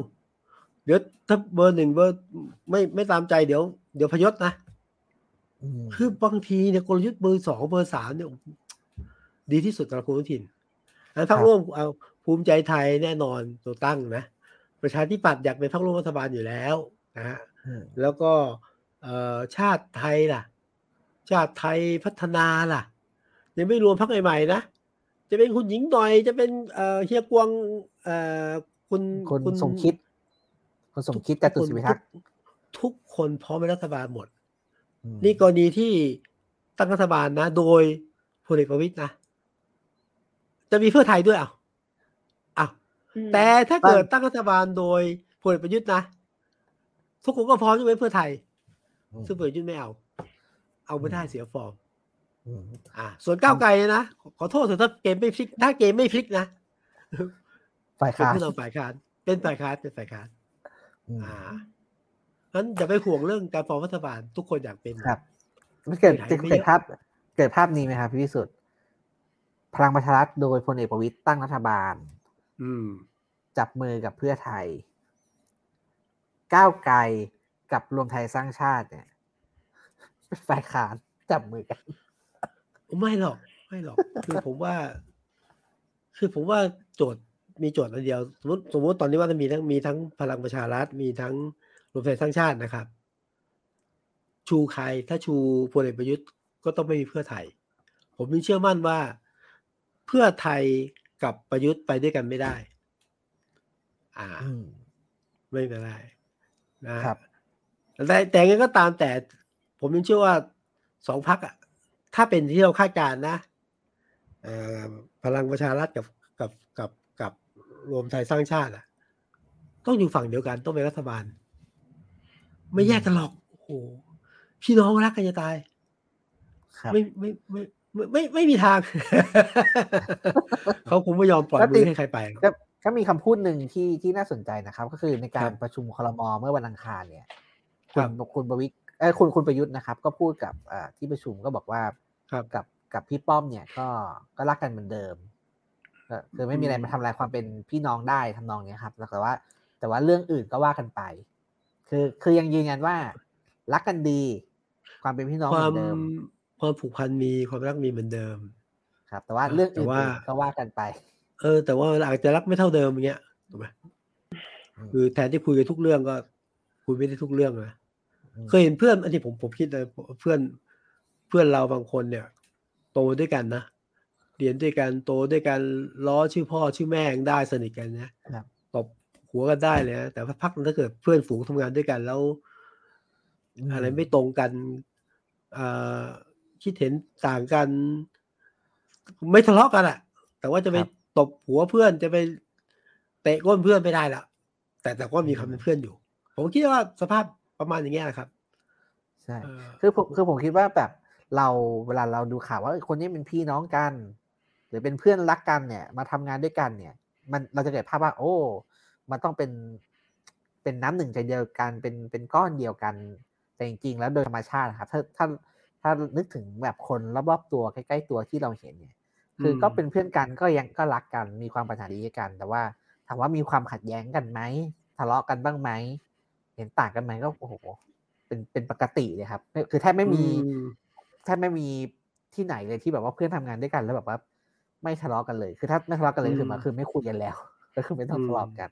เดี๋ยวถ้าเบอร์หนึ่งเบอร์ไม่ไม่ตามใจเดี๋ยว เดี๋ยวพยศนะอืมคือบางทีเนี่ยกลยุทธ์เบอร์สองเบอร์สามเนี่ยดีที่สุดสำหรับคุณอนุทินอันพรรคร่วมเอาภูมิใจไทยแน่นอนตัวตั้งนะ ประชาธิปัตย์อยากเป็นพรรคร่วมรัฐบาลอยู่แล้วนะฮะอืมแล้วก็ เอ่อชาติไทยล่ะ ชาติไทยพัฒนาล่ะ ยังไม่รวมพรรคใหม่ๆนะ จะเป็นคุณหญิงหน่อย จะเป็นเอ่อเฮียกวงเอ่อคุณคนสมคิดคนสมคิดจตุศรีพิทักษ์ทุกทุกคนพร้อมเป็นรัฐบาลหมดอืมนี่กรณีที่ตั้งรัฐบาลนะ โดยพลเอกประวิตยนะ จะมีเพื่อไทยด้วยอะอ้าวอืมแต่ถ้าเกิดตั้งรัฐบาลโดยพลเอกประยุทธ์นะ ทุกคนก็พร้อมจะเป็นเพื่อไทยอืม ซึ่งพลเอกประยุทธ์ไม่เอา เอาไม่ได้เสียฟอร์มอืมอ่า ส่วนก้าวไกลนะ ขอขอโทษเถอะถ้าเกมไม่พลิก ถ้าเกมไม่พลิกนะฝ่ายเป็นค้านผู้นำฝ่ายค้านเป็นฝ่ายค้านเป็นฝ่ายค้านอืมอ่างั้นอย่าไปห่วงเรื่องการฟอร์มรัฐบาลทุกคนอยากเป็นครับมันเกิดไม่เกิดเยอะเกิดภาพ เกิดภาพนี้ไหมครับพี่วิสุทธ์พลังประชารัฐโดยพลเอกประวิตยตั้งรัฐบาล อืม จับมือกับเพื่อไทย ก้าวไกล กับรวมไทยสร้างชาติเนี่ยเป็นฝ่ายค้านจับมือกันไม่หรอก ไม่หรอก คือผมว่า คือผมว่าโจทย์มีโจทย์อันเดียว สมมติสมมติตอนนี้ว่าจะมีทั้งมีทั้งพลังประชารัฐ มีทั้งรวมไทยสร้างชาตินะครับ ชูใครถ้าชูพลเอกประยุทธ์ก็ต้องไม่มีเพื่อไทย ผมมีเชื่อมั่นว่าเพื่อไทยกับประยุทธ์ไปด้วยกันไม่ได้ อ่าอืมไม่เป็นไรนะครับ แต่แต่ยังไงก็ตามแต่ ผมยังเชื่อว่าสองพักอะ ถ้าเป็นที่เราคาดการณ์นะเอ่อพลังประชารัฐกับกับกับกับรวมไทยสร้างชาติอะ ต้องอยู่ฝั่งเดียวกันต้องเป็นรัฐบาล ไม่แยกกันหรอกโอ้โหพี่น้องรักกันจะตายครับไม่ไม่ไม่ไม่ไม่ไม่มีทาง เขาคงไม่ยอมปล่อยก็มืติอดให้ใครไปก็ก็มีคำพูดหนึ่งที่ที่น่าสนใจนะครับ ก็คือในกาครรับประชุมคลมเมื่อวันอังคารเนี่ย คคุรัณบคุณประวิตรเอ้ยคุณคุณประยุทธ์นะครับ ก็พูดกับอ่าที่ประชุมก็บอกว่าครับกับกับพี่ป้อมเนี่ยก็ก็รักกันเหมือนเดิมก็คือไม่มีอะไรอืมมาทำลายความเป็นพี่น้องได้ทำนองเนี้ยครับแต่ว่า แต่ว่าเรื่องอื่นก็ว่ากันไป คือคือยังยืนยันว่า รักกันดี ความเป็นพี่น้องคเหวามืมอนเดิม ความผูกพันมีความรักมีเหมือนเดิม ครับ แต่ว่าครับเรื่องแต่อื่นว่าๆก็ว่ากันไป เออ แต่ว่าอาจจะรักไม่เท่าเดิมอย่างเงี้ยถูกไหมอืมคือแทนที่คุยกันทุกเรื่องก็ คุยไม่ได้ทุกเรื่องนะอืมเคยเห็นเพื่อนอันนี้ผมผมคิดเลยเพื่อนเพื่อนเราบางคนเนี่ย โตด้วยกันนะเรียนด้วยกันโตด้วยกันล้อชื่อพ่อชื่อแม่ยังได้สนิทกันนะครับตบหัวกันได้เลยนะแต่ว่าพักหนึ่งถ้าเกิดเพื่อนฝูงทำงานด้วยกันแล้วอะไรไม่ตรงกันเอ่อคิดเห็นต่างกัน ไม่ทะเลาะกันอะแต่ว่าจะไปครับตบหัวเพื่อนจะไปเตะก้นเพื่อนไม่ได้ละแต่แต่ก็มีความเป็นเพื่อนอยู่ ผมคิดว่าสภาพประมาณอย่างเงี้ยนะครับ ใช่เออคือผมคือผมคิดว่าแบบเราเวลาเราดูข่าวว่าเอ้ยคนนี้เป็นพี่น้องกัน หรือเป็นเพื่อนรักกันเนี่ย มาทำงานด้วยกันเนี่ย มันเราจะเกิดภาพว่าโอ้ มันต้องเป็นเป็นน้ำหนึ่งใจเดียวกันเป็นเป็นก้อนเดียวกัน แต่จริงๆแล้วโดยธรรมชาตินะครับ ถ้าถ้าถ้านึกถึงแบบคนรอบๆตัวใกล้ๆตัวที่เราเห็นเนี่ย คือก็เป็นเพื่อนกันก็ยังก็รักกันมีความปรารถนาดีให้กัน แต่ว่าถามว่ามีความขัดแย้งกันไหมทะเลาะกันบ้างไหมเห็นต่างกันไหมก็โอ้โหเป็นเป็นปกติเลยครับไม่คือแทบไม่มีอืมแทบไม่มีที่ไหนเลยที่แบบว่าเพื่อนทำงานด้วยกันแล้วแบบว่า ไม่ทะเลาะกันเลย คือถ้าไม่ทะเลาะกันเลยคือหมายคือไม่คุยกันแล้ว ก็คือไม่ต้องทะเลาะกัน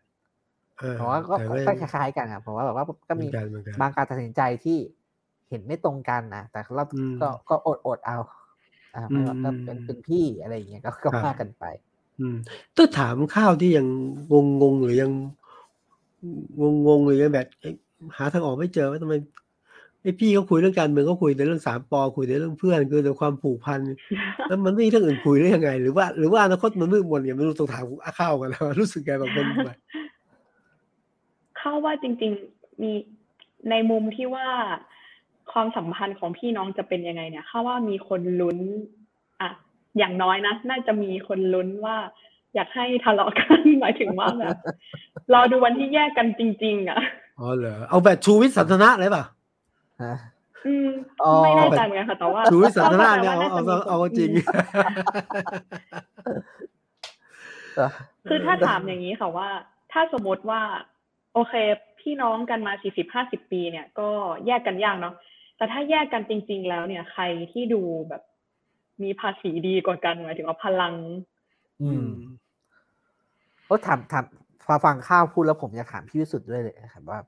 เออเพราะว่าก็แต่ก็ก็ก็คล้ายๆกันครับผมว่าแบบว่าก็เหมืมีอนกันเหมือนกันบางการตัดสินใจที่เห็นไม่ตรงกันนะแต่เราอืมก็ก็อดอดเอาอ่าไม่ว่าก็อืมเป็นเป็นพี่อะไรอย่างเงี้ยก็ก็ครับว่ากันไป อืมถ้าถามข้าวที่ยังงงงงๆหรือยัง งงงๆหรือยังแบบเอ๊ะหาทางออกไม่เจอว่าทำไมไอ้พี่เขาคุยเรื่องการเมืองก็คุยแต่เรื่องสามปอคุยแต่เรื่องเพื่อนคือแต่ความผูกพันแล้วมันไม่มีเรื่องอื่นคุยได้ยังไง หรือว่าหรือว่าอนาคตมันมืดมนไงไม่รู้ต้องถามอาข้าวกันแล้วรู้สึกไงแบบมันแบบเข้าว่าจริง ๆมีในมุมที่ว่าความสัมพันธ์ของพี่น้องจะเป็นยังไงเนี่ยเข้าว่ามีคนลุ้นอะอย่างน้อยนะ น่าจะมีคนลุ้นว่า อยากให้ทะเลาะกันหมายถึงว่าแบบรอดูวันที่แยกกันจริง ๆ อะอ๋อเหรอเอาแบบชูวิทย์สันทนะเลยป่ะฮะอืมอ๋อไม่แน่ใจเหมือนกันค่ะแต่ว่าชูวิทย์สันทนะเนี่ยก็เอาแปลเอาว่เอาน่จะมีคนเอาจริงเออคือถ้าถามอย่างนี้ค่ะว่า ถ้าสมมติว่า โอเค พี่น้องกันมาสี่สิบห้าสิบปีเนี่ย ก็แยกกันยากเนาะแต่ถ้าแยกกันจริง ๆ แล้วเนี่ย ใครที่ดูแบบมีภาษีดีกว่ากันหมายถึงว่าพลัง อืมโอ้ถามถามพอฟังข้าวพูดแล้วผมอยากถามพี่วิสุทธ์ด้วยเลยนะครับว่า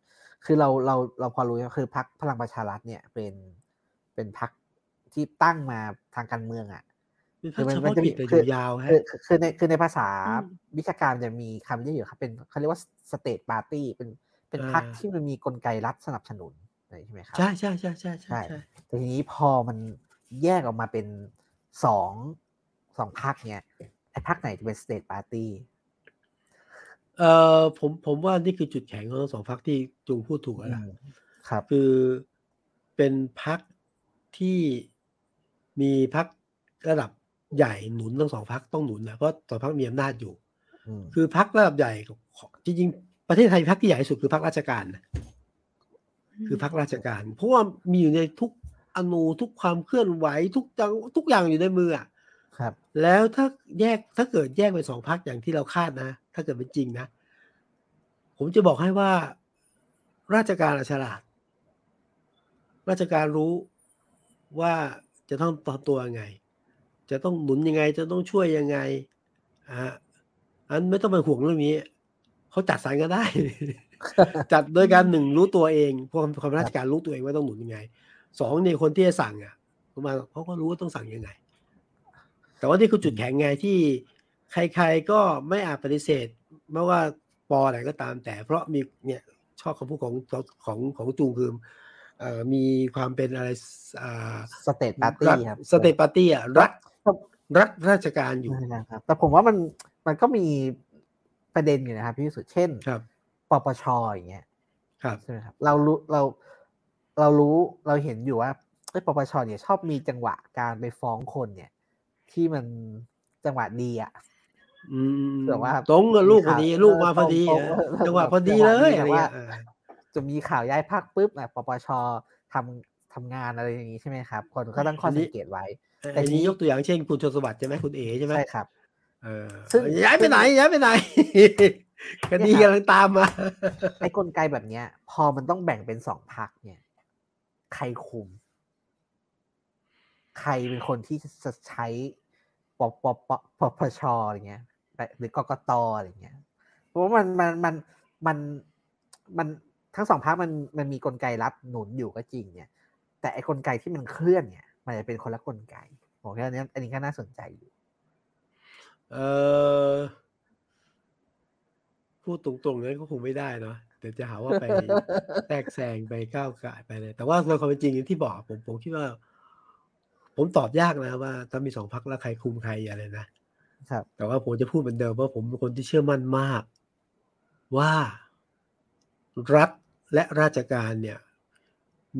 คือเราเราเราพอรู้นะคือพรรคพลังประชารัฐเนี่ย เป็นเป็นพรรคที่ตั้งมาทางการเมืองอะคือมันเฉพาะกิจแต่อยู่ยาวฮะคือคือคือในคือในภาษาอืมวิชาการจะมีคำเรียกอยู่ครับ เป็นเขาเรียกว่า state party เป็นเป็นอ่าพรรคที่มันมีกลไกรัฐสนับสนุนใช่ไหมครับใช่ใช่ใช่ใช่ใช่ใช่ใช่แต่ทีนี้พอมันแยกออกมาเป็นสองสองพรรคเนี่ย ไอ้พรรคไหนจะเป็น state partyเออผมผมว่านี่คือจุดแข็งของทั้งสองพรรคที่จุงพูดถูกแล้วล่ะครับ คือเป็นพักที่มีพักระดับใหญ่หนุนทั้งสองพักต้องหนุนนะเพราะต่อพักมีอำนาจอยู่มคือพักระดับใหญ่ของจริงๆประเทศไทยพักที่ใหญ่ที่สุดคือพักราชการนะคือพักราชการ เพราะว่ามีอยู่ในทุกอนูทุกความเคลื่อนไหวทุกจังทุกอย่างอยู่ในมืออะครับ แล้วถ้าแยกถ้าเกิดแยกเป็นสองพักอย่างที่เราคาดนะ ถ้าเกิดเป็นจริงนะ ผมจะบอกให้ว่า ราชการอะฉลาด ราชการรู้ว่าจะต้องต่อตัวยังไง จะต้องหนุนยังไง จะต้องช่วยยังไงอะอันไม่ต้องไปห่วงเรื่องนี้เขาจัดสรรก็ได้ จัดโดยการหนึ่งรู้ตัวเองพวกความราชการรู้ตัวเองว่าต้องหนุนยังไงสองเนี่ยคนที่จะสั่งอะประมาณเขาก็รู้ว่าต้องสั่งยังไง แต่ว่านี่คือจุดแข็งไงที่ใครๆก็ไม่อาจปฏิเสธไม่ว่าปอไหนก็ตามแต่ เพราะมีเนี่ยชอบคำพูดของของของจูงคือเอ่อมีความเป็นอะไรอ่า state party ครับ state party อะรัฐรัฐราชการอยู่นะครับแต่ผมว่ามันมันก็มีประเด็นอยู่นะครับพี่วิสุทธิ์เช่นครับปปชอย่างเงี้ยครับใช่ไหมครับเรารู้เราเรารู้เราเห็นอยู่ว่าไอ้ยปปชเนี่ยชอบมีจังหวะการไปฟ้องคนเนี่ย ที่มันจังหวะดีอะอืมแต่ว่าตรงกับลูกพอดีมีข่าวลูกมาพอดีตรงเออตรงจังหวะพอดีจังหเลวะดียอะไรแต่ว่าเงี้ยเออจะมีข่าวย้ายพักปุ๊บอะปปชทำทำงานอะไรอย่างนี้ใช่ไหมครับ คนก็ตั้งข้อสังเกตไว้ แต่ไอ้นี้นี้ยกตัวอย่างเช่นคุณชนสวัสดิ์ใช่ไหมคุณเอ๋ใช่ไหมใช่ครับเออซึ่งย้ายไปไหนย้ายไปไหนคดีกำลังตามมาไอ้กลไกแบบเนี้ย พอมันต้องแบ่งเป็นสองพักเนี่ย ใครคุม ใครเป็นคนที่จะใช้ปปปปปชอะไรเงี้ยหรือกกตอะไรเงี้ยเพราะมันมันมันมันมันทั้งสองพักมันมันมีกลไกรับหนุนอยู่ก็จริง เนี่ย แต่ไอ้กลไกที่มันเคลื่อนเนี่ย มันจะเป็นคนละกลไกผมว่นี้อันนี้ก็น่าสนใจอยู่ เออพูดตรงๆนั้นก็คงไม่ได้เนาะเดี๋ยวจะหาว่าไปแทรกแซงไปก้าวไก่ายไปเลยแต่ว่าในความเป็นจริงอย่างที่บอกผมผมคิดว่า ผมตอบยากนะว่าถ้ามีสองพักแล้วใครคุมใครอะไรนะครับ แต่ว่าผมจะพูดเหมือนเดิมว่าผมเป็นคนที่เชื่อมั่นมาก ว่ารัฐและราชการเนี่ย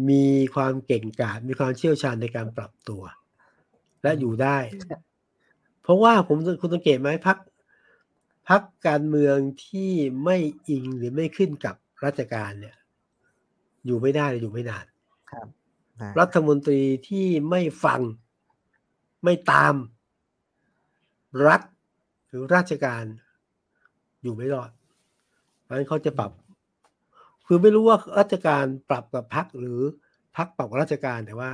มีความเก่งกาจมีความเชี่ยวชาญในการปรับตัว และอยู่ได้ เพราะว่าผมคุณสังเกตไหมพักพักการเมืองที่ไม่อิงหรือไม่ขึ้นกับราชการเนี่ย อยู่ไม่ได้หรืออยู่ไม่นานครับอ่า รัฐมนตรีที่ไม่ฟังไม่ตาม รัฐหรือราชการอยู่ไม่รอดเพราะฉะนั้นเขาจะปรับ คือไม่รู้ว่าราชการปรับกับพักหรือพักปรับกับราชการแต่ว่า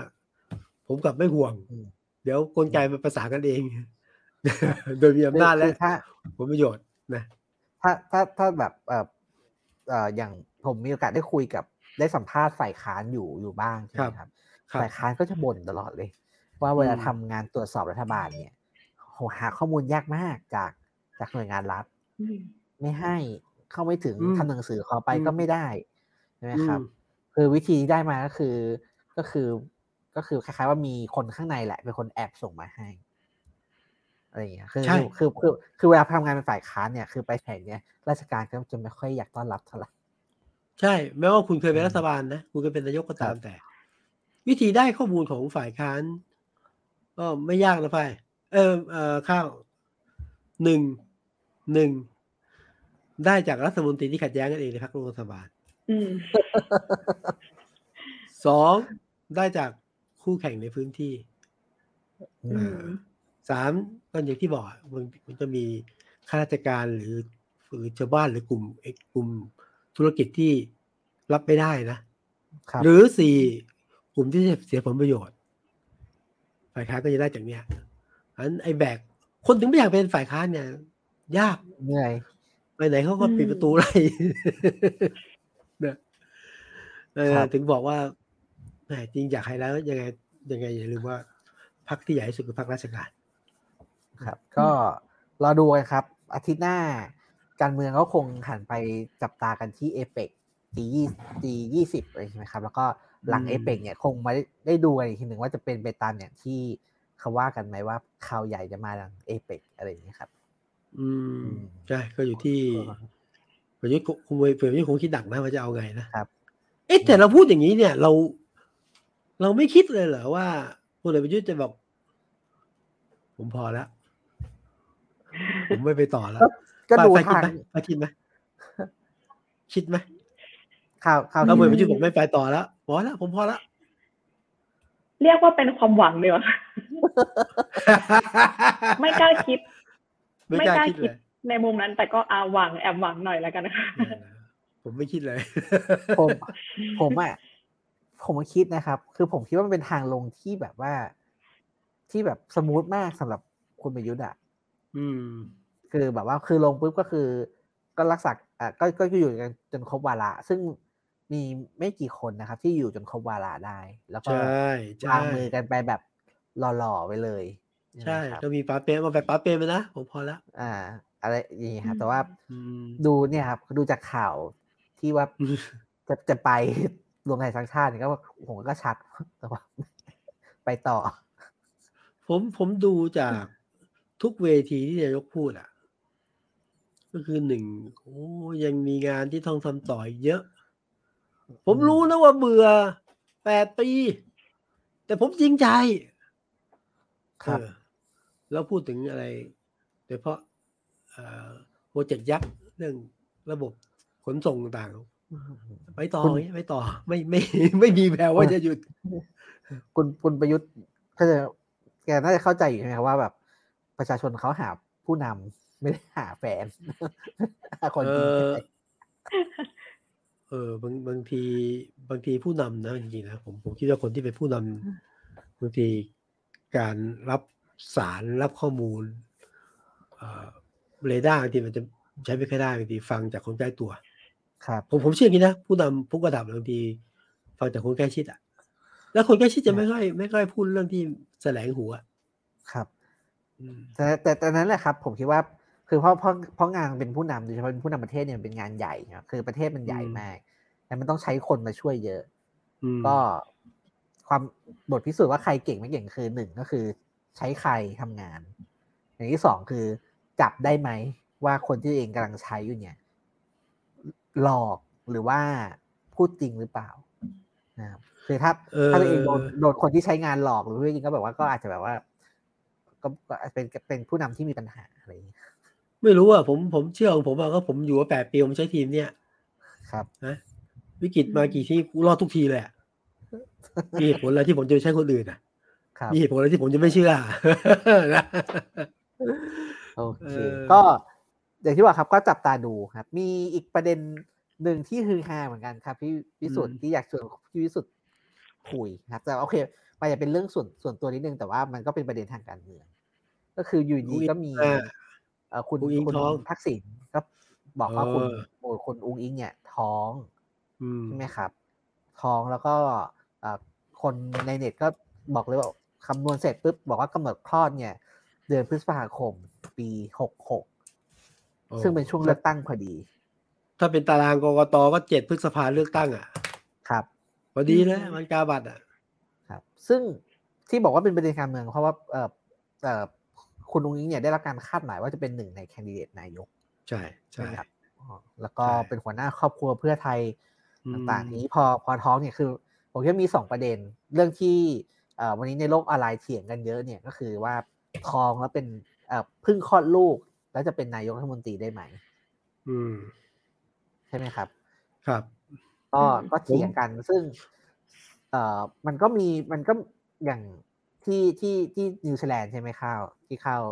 ผมกลับไม่ห่วงอืมเดี๋ยวกลไกมันประสานกันเอง โดยมีอำนาจและคือถ้าผลประโยชน์นะ ถ้าถ้าถ้าแบบเออเอออย่างผมมีโอกาสได้คุยกับ ได้สัมภาษณ์ฝ่ายค้านอยู่อยู่บ้างใช่ไหมครับครับฝ่ายค้านก็จะบ่นตลอดเลย ว่าเวลาอืมทำงานตรวจสอบรัฐบาลเนี่ยโหหาข้อมูลยากมากจากจากหน่วยงานรัฐอืมไม่ให้เข้าไม่ถึงอืมทำหนังสือขอไปอืมก็ไม่ได้ใช่ไหมครับอืมคือวิธีที่ได้มาก็คือก็คือก็คือคล้ายๆว่ามีคนข้างในแหละเป็นคนแอบส่งมาให้อะไรอย่างเงี้ยคือใช่คือคือคือเวลาทำงานเป็นฝ่ายค้านเนี่ยคือไปแถงเนี่ย ราชการก็จะไม่ค่อยอยากต้อนรับเท่าไหร่ ใช่ แม้ว่าคุณเคยเป็นอืมรัฐบาลนะ คุณเคยเป็นนายกก็ตามครับแต่ วิธีได้ข้อมูลของฝ่ายค้าน ก็ไม่ยากนะพ่ายเออเออข้าวหนึ่งหนึ่งได้จากรัฐมนตรีที่ขัดแย้งกันเองในพรรคร่วมรัฐบาลอืมสองได้จากคู่แข่งในพื้นที่อือืมมสามก็อย่างที่บอกอะมันมันจะมีข้าราชการหรือหรือชาวบ้านหรือกลุ่มเอกกลุ่ม ธุรกิจที่รับไม่ได้นะครับหรือสี่กลุ่มที่เสียผลประโยชน์ ฝ่ายค้านก็จะได้จากเนี้ยอันไอ้แบกคนถึงไม่อยากเป็นฝ่ายค้านเนี่ย ยากเหนื่อยไปไหนเขาก็ปิดประตูไล่นะเออครับถึงบอกว่าแหมจริงอยากให้แล้วยังไงยังไงอย่าลืมว่าพรรคที่ใหญ่ที่สุดคือพรรคราชการครับ ก็รอดูกันครับ อาทิตย์หน้า การเมืองก็คงหันไปจับตากันที่เอเปกจียี่จียี่สิบอะไรใช่ไหมครับ แล้วก็หลังเอเปกเนี่ยคงไม่ได้ดูกันอีกทีหนึ่งว่าจะเป็นไปตามอย่างที่เขาว่ากันไหมว่าข่าวใหญ่จะมาหลังเอเปกอะไรอย่างนี้ครับ อืมใช่ก็อยู่ที่ประยุทธ์คงประยุทธ์คงคิดดักนะว่าจะเอาไงนะครับ เอ๊ะแต่เราพูดอย่างนี้เนี่ย เรา เราไม่คิดเลยเหรอว่าพลเอกประยุทธ์จะบอก ผมพอแล้วผมไม่ไปต่อแล้ว ก็ดูไปคิดทางไหมไปคิดไหมคิดไหมข่าวข่าวถ้าพลเอกประยุทธ์ที่ผมไม่ไปต่อแล้วพอแล้วผมพอแล้วเรียกว่าเป็นความหวังดีกว่าค่ะไม่กล้าคิด ไม่กล้าคิดเลยในมุมนั้น แต่ก็อาหวังแอบหวังหน่อยแล้วกันนะคะผมไม่คิดเลย ผม ผมอะผมก็คิดนะครับ คือผมคิดว่ามันเป็นทางลงที่แบบว่า ที่แบบสมูทมากสำหรับคุณประยุทธ์อะ อืม คือแบบว่าคือลงปุ๊บก็คือ ก็รักษาอะก็ก็อยู่กันจนครบวาระซึ่งมีไม่กี่คนนะครับ ที่อยู่จนครบวาระได้ แล้วก็ใช่ใช่วางมือกันไปแบบหล่อๆไปเลย ใช่นะครับก็มีป้าเปรมมาแบบป้าเปรมไปนะผมพอแล้วอ่า อะไรอย่างงี้ครับแต่ว่าอืมดูเนี่ยครับดูจากข่าวที่ว่าจะจะไปรวมไทยสร้างชาติเนี่ยก็ผมก็ชัดแต่ว่าไปต่อ ผมผมดูจากทุกเวทีที่นายกพูดอะ ก็คือหนึ่งโอ้ยังมีงานที่ต้องทำต่ออีกเยอะ ผมรู้นะว่าเบื่อแปดปี แต่ผมจริงใจครับเออแล้วพูดถึงอะไร โดยเฉพาะโปรเจกต์ยักษ์เรื่องระบบขนส่งต่างๆไปต่อคุณอย่างเงี้ยไปต่อ ไม่ไม่ไม่มีแววว่าจะหยุด คุณคุณประยุทธ์ก็จะแกน่าจะเข้าใจอยู่ใช่ไหมครับว่าแบบประชาชนเขาหาผู้นำ ไม่ได้หาแฟนหาคนจริงใจเออเออบางบางทีบางทีผู้นำนะจริงๆนะผมผมคิดว่าคนที่เป็นผู้นำบางทีการรับสารรับข้อมูลเอ่อเรดาร์บางทีมันจะใช้ไม่ค่อยได้บางทีฟังจากคนใกล้ตัว ครับ ผมผมเชื่ออย่างนี้นะผู้นำผู้กระดับบางทีฟังจากคนใกล้ชิดอะแล้วคนใกล้ชิดจะไม่ค่อยไม่ค่อยพูดเรื่องที่แสลงหัวครับอืมแต่แต่แต่นั้นแหละครับ ผมคิดว่า คือเพราะเพราะเพราะงานเป็นผู้นำโดยเฉพาะเป็นผู้นำประเทศเนี่ยมันเป็นงานใหญ่ครับคือประเทศมันใหญ่มาก แล้วมันต้องใช้คนมาช่วยเยอะอืมก็ความบทพิสูจน์ว่าใครเก่งไม่เก่งคือหนึ่งก็คือ ใช้ใครทำงาน อย่างที่สองคือ จับได้ไหมว่าคนที่ตัวเองกำลังใช้อยู่เนี่ย หลอกหรือว่าพูดจริงหรือเปล่านะครับคือถ้าเออถ้าตัวเองโดนโดนคนที่ใช้งานหลอกหรือพูดจริงก็แบบว่าก็อาจจะแบบว่า ก็ก็เป็นเป็นผู้นำที่มีปัญหาอะไรอย่างเงี้ย ไม่รู้อะผมผมเชื่อของผมอะก็ผมอยู่มาแปดปีผมใช้ทีมเนี่ย ครับนะวิกฤตมากี่ที่กูรอดทุกทีเลยอะมีเหตุผลอะไรที่ผมจะไม่ใช้คนอื่นอะครับมีเหตุผลอะไรที่ผมจะไม่เชื่อนะโอเคเออก็อย่างที่ว่าครับก็จับตาดูครับ มีอีกประเด็นหนึ่งที่ฮือฮาเหมือนกันครับพี่วิสุทธ์ที่อยากชวนพี่วิสุทธ์คุยครับแต่โอเคมันจะเป็นเรื่องส่วนส่วนตัวนิดนึงแต่ว่ามันก็เป็นประเด็นทางการเมืองก็คืออยู่ดีก็มีอ่าเอ่อ คุณอุ๊งอิ๊งคุณท้องทักษิณก็บอกว่าคุณเออโอ้คุณอุ้งอิงเนี่ยท้องอืมใช่ไหมครับ ท้องแล้วก็เอ่อคนในเน็ตก็บอกเลยว่าคำนวณเสร็จปุ๊บบอกว่ากำหนดคลอดเนี่ย เดือนพฤษภาคม ปีหกหกโอ้ซึ่งเป็นช่วงเลือกตั้งพอดี ถ้าเป็นตารางกกตก็เจ็ดพฤษภาเลือกตั้งอะ ครับพอดีเลยมันกาบัตรอะ ครับ ซึ่งที่บอกว่าเป็นประเด็นการเมืองเพราะว่าเอ่อเอ่อ คุณอุ้งอิงเนี่ยได้รับการคาดหมายว่าจะเป็นหนึ่งในแคนดิเดตนายก ใช่ใช่ไหมครับอ๋อแล้วก็ใช่เป็นหัวหน้าครอบครัวเพื่อไทยอืมต่างๆ นี้พอพอท้องเนี่ยคือ ผมคิดว่ามีสองประเด็น เรื่องที่เอ่อวันนี้ในโลกออนไลน์เถียงกันเยอะเนี่ยก็คือว่าท้องแล้วเป็นเอ่อเพิ่งคลอดลูก แล้วจะเป็นนายกรัฐมนตรีได้ไหม อืม ใช่ไหมครับ ครับก็อืมก็เถียงกันซึ่ง เอ่อมันก็มีมันก็อย่าง ที่ที่ที่นิวซีแลนด์ใช่ไหมข้าวที่ข้าว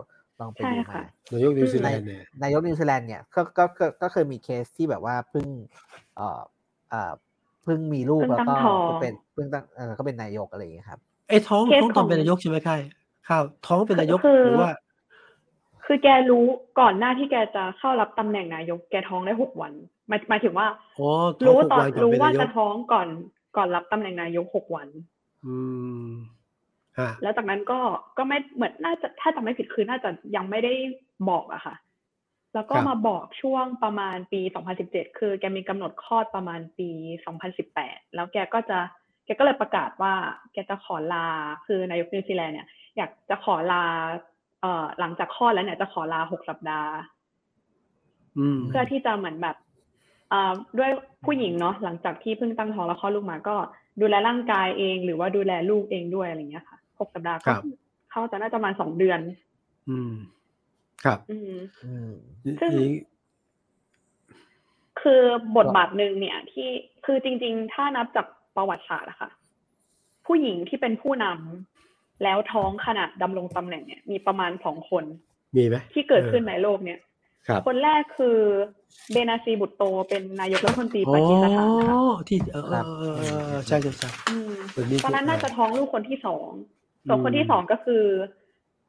ลองไปใช่ดูค่ะมานายกนิวซีแลนด์เนี่ยนายกนิวซีแลนด์เนี่ยก็ก็ก็ก็เคยมีเคสที่แบบว่าเพิ่งเอ่อเอ่อเพิ่งมีลูกเพิ่งแล้วตั้ก็งท้องก็เป็นเพิ่งตั้งเออก็เป็นนายกอะไรอย่างเงี้ยครับไอ้ท้องเคสท้องตขออนงเป็นนายกใช่ไหมค่ายข้าวท้องเป็นนายกคือหรือว่า คือแกรู้ก่อนหน้าที่แกจะเข้ารับตำแหน่งนายกแกท้องได้หกวันหมายหมายถึงว่าอ๋อท้องรู้หกตอนวันก่อนรู้เป็นายกว่านจะท้องก่อนก่อนรับตำแหน่งนายกหกวัน อืมฮะ แล้วจากนั้นก็ก็ไม่เหมือนน่าจะถ้าจำไม่ผิดคือน่าจะยังไม่ได้บอกอะค่ะ แล้วก็มาบอกช่วงประมาณปี 2017 คือแกมีกำหนดคลอดประมาณปี 2018 แล้วแกก็จะแกก็เลยประกาศว่าแกจะขอลาคือนายกนิวซีแลนด์เนี่ย อยากจะขอลาเอ่อหลังจากคลอดแล้วเนี่ยจะขอลาหกสัปดาห์อืมเพื่อที่จะเหมือนแบบอ่าด้วยผู้หญิงเนาะหลังจากที่เพิ่งตั้งท้องแล้วคลอดลูกมาก็ดูแลร่างกายเอง หรือว่าดูแลลูกเองด้วยอะไรเงี้ยค่ะ หกสัปดาห์ครัก็บเขาจะน่าจะประมาณสองเดือน อืม ครับ อืมอืมซึ่งนี่คือบทบาทหนึ่งเนี่ย ที่คือจริง ๆ ถ้านับจากประวัติศาสตร์อะค่ะ ผู้หญิงที่เป็นผู้นำแล้วท้องขณะดำรงตำแหน่งเนี่ย มีประมาณสองคน มีไหมที่เกิดขึ้นในโลกเนี่ยครับคนแรกคือเบนาซีบุตโตเป็นนายกรัฐมนตรีปากีสถานค่ะอ๋อที่เออครับเออเออเออใช่ใช่ใช่อืมเหมือนมีตอนนั้นน่าจะท้องลูกคนที่สอง ส่วนอืมคนที่สองก็คือ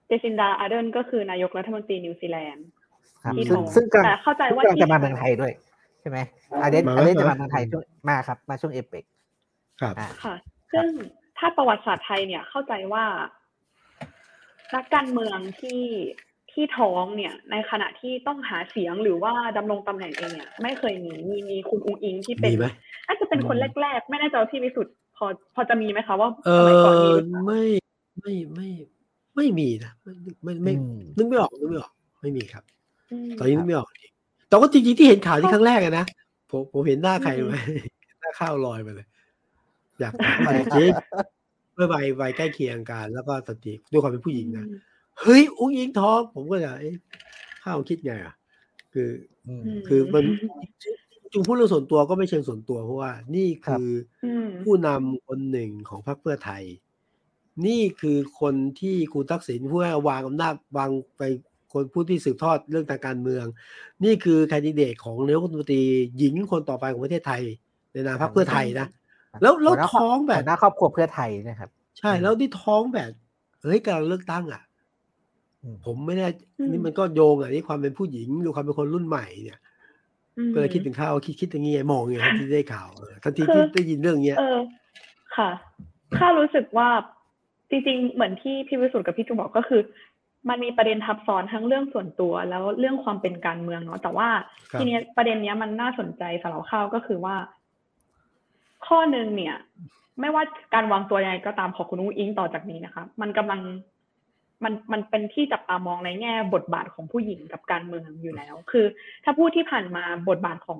เจซินดาอาร์เดนก็คือนายกรัฐมนตรีนิวซีแลนด์ครับที่ซึ่งท้องซึ่งกำลังแต่เข้าใจว่าซึ่งกำลังจะมาที่เมืองไทยด้วย ใช่ไหมอาเดนมาไหมอาเดนจะมามาเมืองไทยช่วงมาครับ มาช่วงเอเปกครับอ่าค่ะ ซึ่งถ้าประวัติศาสตร์ไทยเนี่ยเข้าใจว่านักการเมืองที่ที่ท้องเนี่ย ในขณะที่ต้องหาเสียงหรือว่าดำรงตำแหน่งเองเนี่ยไม่เคยมีมีมีคุณอุงอิงที่เป็นมีไหมน่าจะเป็นคนอืมแรกๆ ไม่แน่ใจว่าพี่วิสุทธ์พอพอจะมีไหมคะว่าเอสมัยก่อนมีอหรือเปล่าไม่ ไม่ไม่ไม่มีนะไม่ไม่ไม่อืมนึกไม่ออกนึกไม่ออก ไม่มีครับมตอนนี้นึกไม่ออกจริงแต่ว่าจริงๆที่เห็นข่าวที่ครั้งแรกอะนะผมผมเห็นหน้าใครไหมหน้าข้าวลอยมาเลย อยากถามจริงๆเมื่อวัยวัยใกล้เคียงกัน แล้วก็สติด้วยความเป็นผู้หญิงนะอืมเฮ้ยอุ้งยิงท้องผมก็จะเอ๊ะข้าวคิดไงอะ คืออืมมคือมันจุงพูดเรื่องส่วนตัวก็ไม่เชิงส่วนตัวเพราะว่า นี่ครับคืออืมผู้นำคนหนึ่งของพรรคเพื่อไทย นี่คือคนที่คุณทักษิณผู้ให้วางอำนาจวางไปคนผู้ที่สืบทอดเรื่องทางการเมือง นี่คือแคนดิเดตของนายกรัฐมนตรีหญิงคนต่อไปของประเทศไทย ในนามพรรคเพื่อไทยนะแล้วแล้วหัหน้าท้องแบบหัวหน้าครอบครัวเพื่อไทยนะครับ ใช่แล้วที่ท้องแบบเฮ้ยการเลือกตั้งอะอืมผมไม่แน่อืมนี่มันก็โยงอะนี่ความเป็นผู้หญิงหรือความเป็นคนรุ่นใหม่เนี่ยอืมก็เลยคิดถึงข้าวคิดคิดอย่างงี้ไงมองอย่างงี้ที่ได้ข่าวเออทันทีคือที่ได้ยินเรื่องเนี้ยเออค่ะข้ารู้สึกว่า จริง ๆ เหมือนที่พี่วิสุทธ์กับพี่จูบอกก็คือ มันมีประเด็นทับซ้อนทั้งเรื่องส่วนตัวแล้วเรื่องความเป็นการเมืองเนาะแต่ว่าครับทีเนี้ยประเด็นเนี้ยมันน่าสนใจสำหรับข้าวก็คือว่า ข้อหนึ่งเนี่ย ไม่ว่าการวางตัวยังไงก็ตามของคุณอุ้งอิงต่อจากนี้นะคะ มันกำลังมันมันเป็นที่จับตามองในแง่บทบาทของผู้หญิงกับการเมืองอยู่แล้ว คือ ถ้าพูดที่ผ่านมาบทบาทของ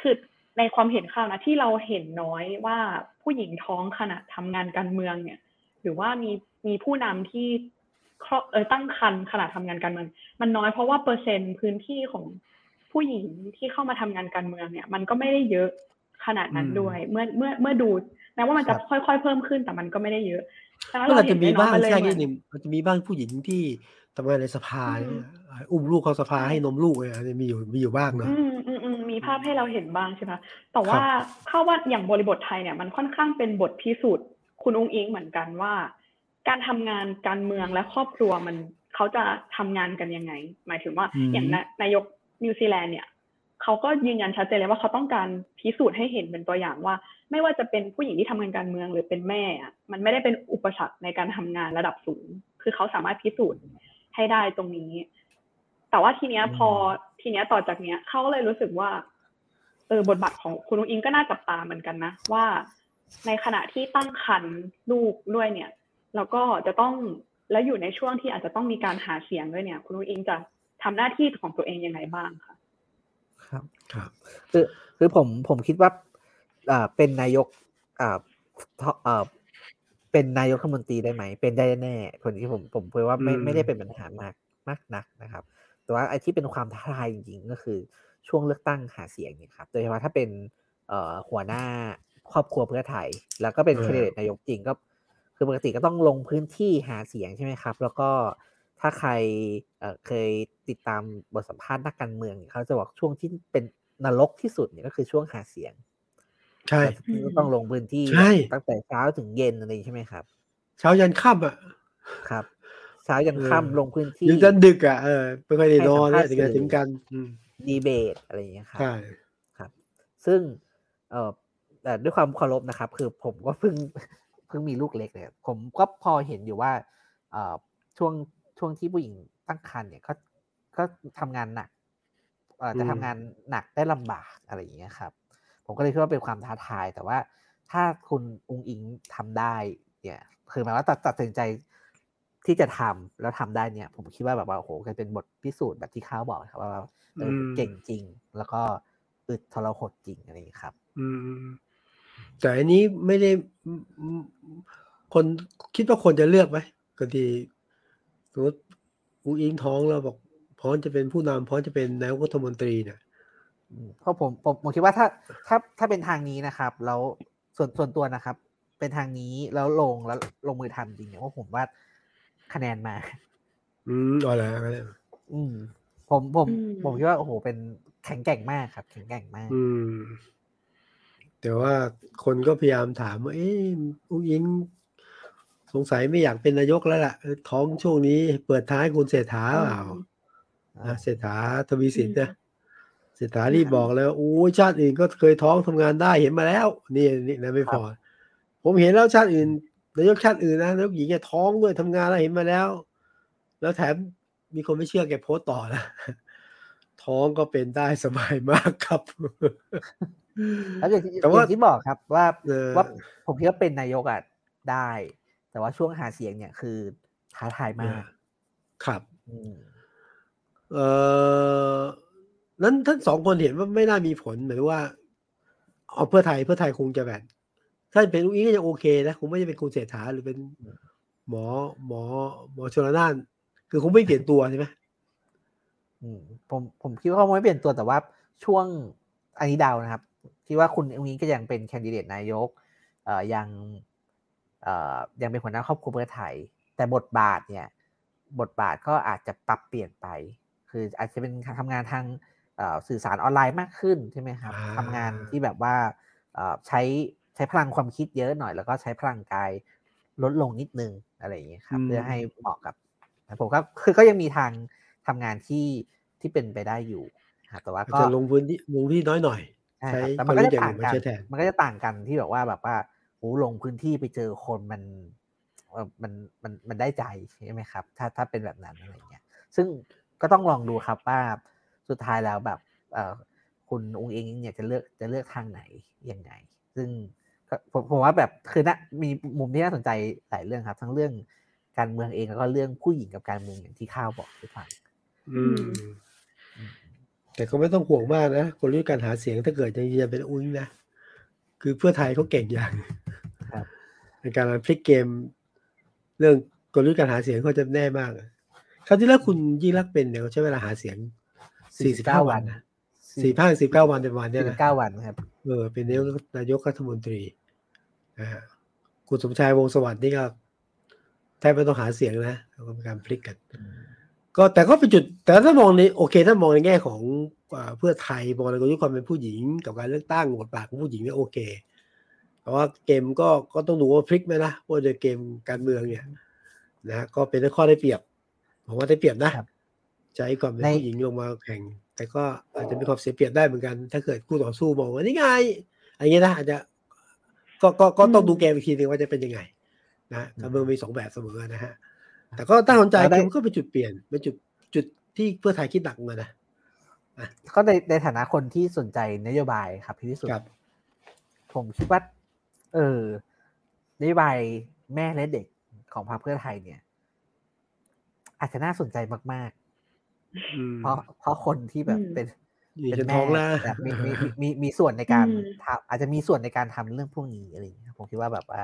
คือในความเห็นข้าวนะที่เราเห็นน้อยว่าผู้หญิงท้องขณะทำงานการเมืองเนี่ย หรือว่ามีมีผู้นำที่ครอบเออตั้งครรภ์ขณะทำงานการเมือง มันน้อยเพราะว่าเปอร์เซ็นต์พื้นที่ของผู้หญิงที่เข้ามาทำงานการเมืองเนี่ย มันก็ไม่ได้เยอะขนาดนั้นอืมด้วย เมื่อเมื่อเมื่อดูแม้ว่ามันจะครับค่อยๆเพิ่มขึ้นแต่มันก็ไม่ได้เยอะฉะนั้นก็เราอาจเห็จะนมีได้น้อบ้ายงมันเลยแค่เหมืนิอดนหนึ่งมันจะมีบ้างผู้หญิงที่ทำงานในสภาอืมเนี่ยอุ้มลูกเข้าสภาให้นมลูกเนี่ยมีอยู่มีอยู่บ้างเนาะอืมอืมอืมมีภาพให้เราเห็นบ้างใช่ไหมแต่ว่าเข้าว่าอย่างบริบทไทยเนี่ยมันค่อนข้างเป็นบทพิสูจน์ คุณอุ้งอิงเหมือนกันว่า การทำงานการเมืองและครอบครัวมันเขาจะทำงานกันยังไง หมายถึงว่าอืมอย่างนานายกนิวซีแลนด์เนี่ยเขาก็ยืนยันชัดเจนเลยว่าเขาต้องการพิสูจน์ให้เห็นเป็นตัวอย่างว่า ไม่ว่าจะเป็นผู้หญิงที่ทำงานการเมืองหรือเป็นแม่อะมันไม่ได้เป็นอุปสรรคในการทำงานระดับสูง คือเขาสามารถพิสูจน์ให้ได้ตรงนี้ แต่ว่าทีเนี้ยพอทีเนี้ยต่อจากเนี้ยเขาก็เลยรู้สึกว่าเออบทบาทของคุณนุ้งอิงก็น่าจับตาเหมือนกันนะว่า ในขณะที่ตั้งครรภ์ลูกด้วยเนี่ย แล้วก็จะต้องแล้วอยู่ในช่วงที่อาจจะต้องมีการหาเสียงด้วยเนี่ย คุณนุ้งอิงจะทำหน้าที่ของตัวเองยังไงบ้างคะครับครับ คือคือผมผมคิดว่าอ่าเป็นนายกอ่าท่ออ่าเป็นนายกรัฐมนตรีได้ไหม เป็นได้แน่คนที่ผมผมพูดว่าไม่อืมไม่ได้เป็นปัญหามากมากนักนะครับ แต่ว่าไอ้ที่เป็นความท้าทายจริงๆก็คือช่วงเลือกตั้งหาเสียงเนี่ยครับ โดยเฉพาะถ้าเป็นเอ่อหัวหน้า ครอบครัวเพื่อไทย แล้วก็เป็นเออแคนดิเดตนายกจริงก็ คือปกติก็ต้องลงพื้นที่หาเสียงใช่ไหมครับ แล้วก็ถ้าใครเอ่อเคยติดตามบทสัมภาษณ์นักการเมืองเนี่ยเขาจะบอกช่วงที่เป็นนรกที่สุดเนี่ยก็คือช่วงหาเสียง ใช่ที่ต้องลงพื้นที่ใช่ตั้งแต่เช้าถึงเย็นอะไรอย่างนี้ใช่ไหมครับ เช้ายันค่ำอะครับเช้ายันเออค่ำลงพื้นที่ยังจะดึกอะเออไม่ค่อยได้นอนให้เนี่ยสัมภาษณ์ถึงจะถึงกันอืมดีเบตอะไรอย่างเงี้ยครับใช่ครับ ซึ่งเอ่อ แต่ด้วยความเคารพนะครับ คือผมก็เพิ่งเพิ่งมีลูกเล็กเนี่ยผมก็พอเห็นอยู่ว่าเอ่อช่วงช่วงที่ผู้หญิงตั้งครรภ์เนี่ยก็ก็ทำงานหนักเอ่อจะอืมทำงานหนักได้ลำบากอะไรอย่างเงี้ยครับ ผมก็เลยคิดว่าเป็นความท้าทาย แต่ว่าถ้าคุณอุงอิงทำได้เนี่ย คือหมายว่าตัดตัดสินใจที่จะทำแล้วทำได้เนี่ย ผมคิดว่าแบบว่าโอ้โหกลายเป็นบทพิสูจน์แบบที่ข้าวบอกครับว่าเออเก่งจริง แล้วก็อึดทรหดจริงอะไรอย่างนี้ครับ อืม แต่อันนี้ไม่ได้คนคิดว่าคนจะเลือกไหมก็ที่สมมติอุงอิงท้องแล้วบอกพร้อมจะเป็นผู้นำพร้อมจะเป็นนายกรัฐมนตรีเนี่ยเพราะผมผมผมคิดว่าถ้าถ้าถ้าเป็นทางนี้นะครับ แล้วส่วนส่วนตัวนะครับ เป็นทางนี้แล้วลงแล้วลงมือทำจริงเนี่ยว่าผมว่าคะแนนมา อืมอ๋อแล้วก็ได้อืม ผมผมผมคิดว่าโอ้โหเป็นแข็งแกร่งมากครับ แข็งแกร่งมาก อืม แต่ว่าคนก็พยายามถามว่าเอ๊ะอุ้งอิงสงสัยไม่อยากเป็นนายกแล้วล่ะ ท้องช่วงนี้เปิดท้ายคุณเศรษฐาเปล่าเศรษฐาทวีสินนะเศรษฐารีบบอกแล้วโอ้ชาติอื่นก็เคยท้องทำงานได้เห็นมาแล้ว นี่นี่นะไม่พอผมเห็นแล้วชาติอื่นนายกชาติอื่นนะนายกหญิงแกท้องด้วยทำงานแล้วเห็นมาแล้ว แล้วแถมมีคนไม่เชื่อแกโพสต่อนะท้องก็เป็นได้สบายมากครับ แล้วอย่างที่ที่บอกครับว่าว่าผมคิดว่าเป็นนายกอะได้ แต่ว่าช่วงหาเสียงเนี่ยคือท้าทายมาก ครับเออนั้นทั้งสองคนเห็นว่าไม่น่ามีผลหมายว่า เอาเพื่อไทยเพื่อไทยคงจะแบบถ้าเป็นลูกนี้ก็ยังโอเคนะคงไม่จะเป็นคุณเศรษฐาหรือเป็นหมอหมอหมอชลนาน คือคงไม่เปลี่ยนตัวใช่ไหมผมผมคิดว่าเขาไม่เปลี่ยนตัวแต่ว่าช่วงอันนี้ดาวนะครับ คิดว่าคุณอุ้งอิงก็ยังเป็นแคนดิเดตนายกเอ่อยังเอ่อยังเป็นหัวหน้าครอบครัวเพื่อไทย แต่บทบาทเนี่ยบทบาทก็อาจจะปรับเปลี่ยนไป คืออาจจะเป็นทำงานทางสื่อสารออนไลน์มากขึ้นใช่ไหมครับทำงานที่แบบว่าใช้ใช้พลังความคิดเยอะหน่อย แล้วก็ใช้พลังกายลดลงนิดนึงอะไรอย่างเงี้ยครับเพื่อให้เหมาะกับผมก็คือก็ยังมีทางทำงานที่ที่เป็นไปได้อยู่แต่ว่าก็จะลงพื้นที่ลงที่น้อยหน่อย ใช้แต่มันก็จะต่างกันมันก็จะต่างกันที่แบบว่าแบบว่าโอ้ลงพื้นที่ไปเจอคนมันมันมันมันได้ใจใช่ไหมครับ ถ้าถ้าเป็นแบบนั้นอะไรเงี้ย ซึ่งก็ต้องลองดูครับว่าสุดท้ายแล้วแบบเออคุณองค์เองเนี่ยจะเลือกจะเลือกทางไหนยังไง ซึ่งผมผมว่าแบบคือนะมีมุมที่น่าสนใจหลายเรื่องครับ ทั้งเรื่องการเมืองเองแล้วก็เรื่องผู้หญิงกับการเมืองอย่างที่ข้าวบอกให้ฟังอืม แต่ก็ไม่ต้องห่วงมากนะกลยุทธ์การหาเสียงถ้าเกิดจะจะเป็นอุ้งนะ คือเพื่อไทยเขาเก่งอย่างในการพลิกเกม เรื่องกลยุทธ์การหาเสียงเขาจะแน่มากคราวที่แล้วคุณยิ่งรักเป็นเนี่ยเขาใช้เวลาหาเสียงสี่สิบเก้าวันสี่พันสิบเก้าวันเป็นวันเนี่ยนะเก้าวันครับเออเป็นนายกนายกรัฐมนตรีนะฮะคุณสมชายวงสวัสดิ์นี่ก็แทบไม่ต้องหาเสียงนะเราก็มีการพลิกกัน ก็แต่ก็เป็นจุด แต่ถ้ามองในโอเคถ้ามองในแง่ของเพื่อไทยมองในกลยุทธ์ความเป็นผู้หญิง กับการเลือกตั้งบทบาทของผู้หญิงเนี่ยโอเคแต่ว่าเกมก็ก็ต้องดูว่าพลิกไหมนะว่าโดยเกมการเมืองเนี่ยนะก็เป็นข้อได้เปรียบผมว่าได้เปรียบนะใช้ความเป็นผู้หญิงลงมาแข่ง แต่ก็อาจจะมีความเสียเปรียบได้เหมือนกัน ถ้าเกิดคู่ต่อสู้มองว่านี่ไงอะไรเงี้ยนะอาจจะก็ก็ก็ต้องดูเกมอีกทีนึงว่าจะเป็นยังไง นะการเมืองมีสองแบบเสมอนะฮะ แต่ก็ตั้งใจมันก็เป็นจุดเปลี่ยนเป็นจุดจุดที่เพื่อไทยคิดหนักมานะก็ในในฐานะคนที่สนใจนโยบายครับพี่วิสุทธิ์ผมคิดว่า เออนโยบายแม่และเด็กของพรรคเพื่อไทยเนี่ย อาจจะน่าสนใจมาก ๆ เพราะเพราะคนที่แบบเป็นเป็นแม่แบบมีมีมีมีส่วนในการทำอาจจะมีส่วนในการทำเรื่องพวกนี้อะไรอย่างเงี้ยผมคิดว่าแบบว่า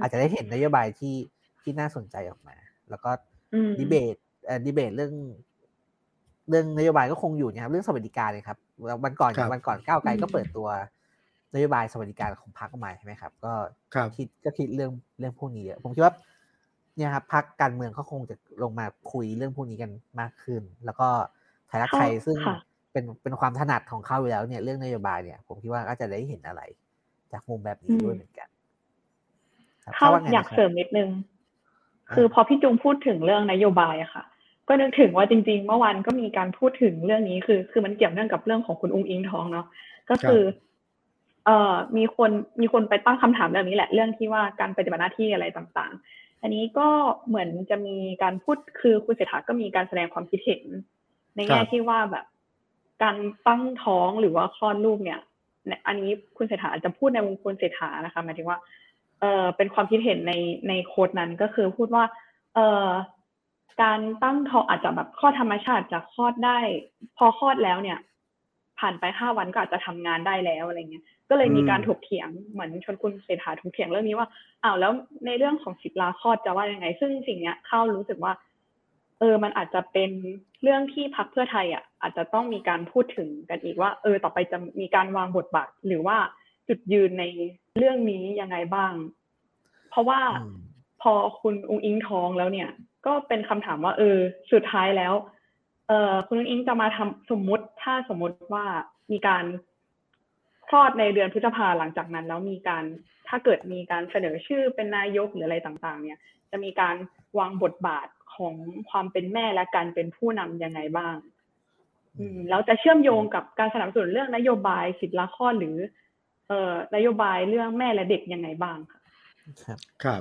อาจจะได้เห็นนโยบายที่ที่น่าสนใจออกมา แล้วก็ดีเบตเอ่อดีเบตเรื่อง เรื่องนโยบายก็คงอยู่นะครับเรื่องสวัสดิการเลยครับวันก่อนวันก่อนก้าวไกลก็เปิดตัวนโยบายสวัสดิการของพรรคออกมาใช่ไหมครับ ก็คิดก็คิดเรื่องเรื่องพวกนี้เยอะผมคิดว่าเนี่ยครับพรรคการเมืองเขาคงจะลงมาคุยเรื่องพวกนี้กันมากขึ้น แล้วก็ไทยรักไทยซึ่งเป็นเป็นความถนัดของเขาอยู่แล้วเนี่ยเรื่องนโยบายเนี่ย ผมคิดว่าก็จะได้เห็นอะไร จากมุมแบบนี้ด้วยเหมือนกันเขาอยากเสริมนิดนึง คือพอพี่จุงพูดถึงเรื่องนโยบายอะค่ะ ก็นึกถึงว่าจริง ๆ เมื่อวานก็มีการพูดถึงเรื่องนี้คือ คือมันเกี่ยวเนื่องกับเรื่องของคุณอุ้งอิงทองเนาะก็คือ เอ่อมีคนมีคนไปตั้งคำถามเรื่องนี้แหละ เรื่องที่ว่าการปฏิบัติหน้าที่อะไรต่างๆ อันนี้ก็เหมือนจะมีการพูดคือคุณเศรษฐาก็มีการแสดงความคิดเห็น ในแง่ที่ว่าแบบ การตั้งท้องหรือว่าคลอดลูกเนี่ย อันนี้คุณเศรษฐาอาจจะพูดในวงคุณเศรษฐานะคะหมายถึงว่า เออเป็นความคิดเห็นในในโค้ดนั้นก็คือพูดว่า เออการตั้งท้องอาจจะแบบข้อธรรมชาติจะคลอดได้ พอคลอดแล้วเนี่ย ผ่านไปห้าวันก็อาจจะทำงานได้แล้วอะไรเงี้ยก็เลยมีการถกเถียงเหมือนชนคุณเศรษฐาถกเถียงเรื่องนี้ว่าอ้าวแล้วในเรื่องของสิทธิลาคลอดจะว่ายังไง ซึ่งสิ่งเนี้ยเข้ารู้สึกว่า เออมันอาจจะเป็นเรื่องที่พักเพื่อไทยอะอาจจะต้องมีการพูดถึงกันอีกว่า เออต่อไปจะมีการวางบทบาทหรือว่า จุดยืนในเรื่องนี้ยังไงบ้าง เพราะว่าพอคุณอุ้งอิงท้องแล้วเนี่ย ก็เป็นคำถามว่า เออ สุดท้ายแล้ว เออคุณอุ้งอิงจะมาทำสมมุติถ้าสมมุติว่ามีการคลอดในเดือนพฤษภาหลังจากนั้น แล้วมีการถ้าเกิดมีการเสนอชื่อเป็นนายกหรืออะไรต่างๆ เนี่ย จะมีการวางบทบาทของความเป็นแม่และการเป็นผู้นำยังไงบ้าง อืมแล้วจะเชื่อมโยงกับการสนับสนุนเรื่องนโยบายสิทธิละครหรือ เอ่อนโยบายเรื่องแม่และเด็กยังไงบ้างค่ะครับครับ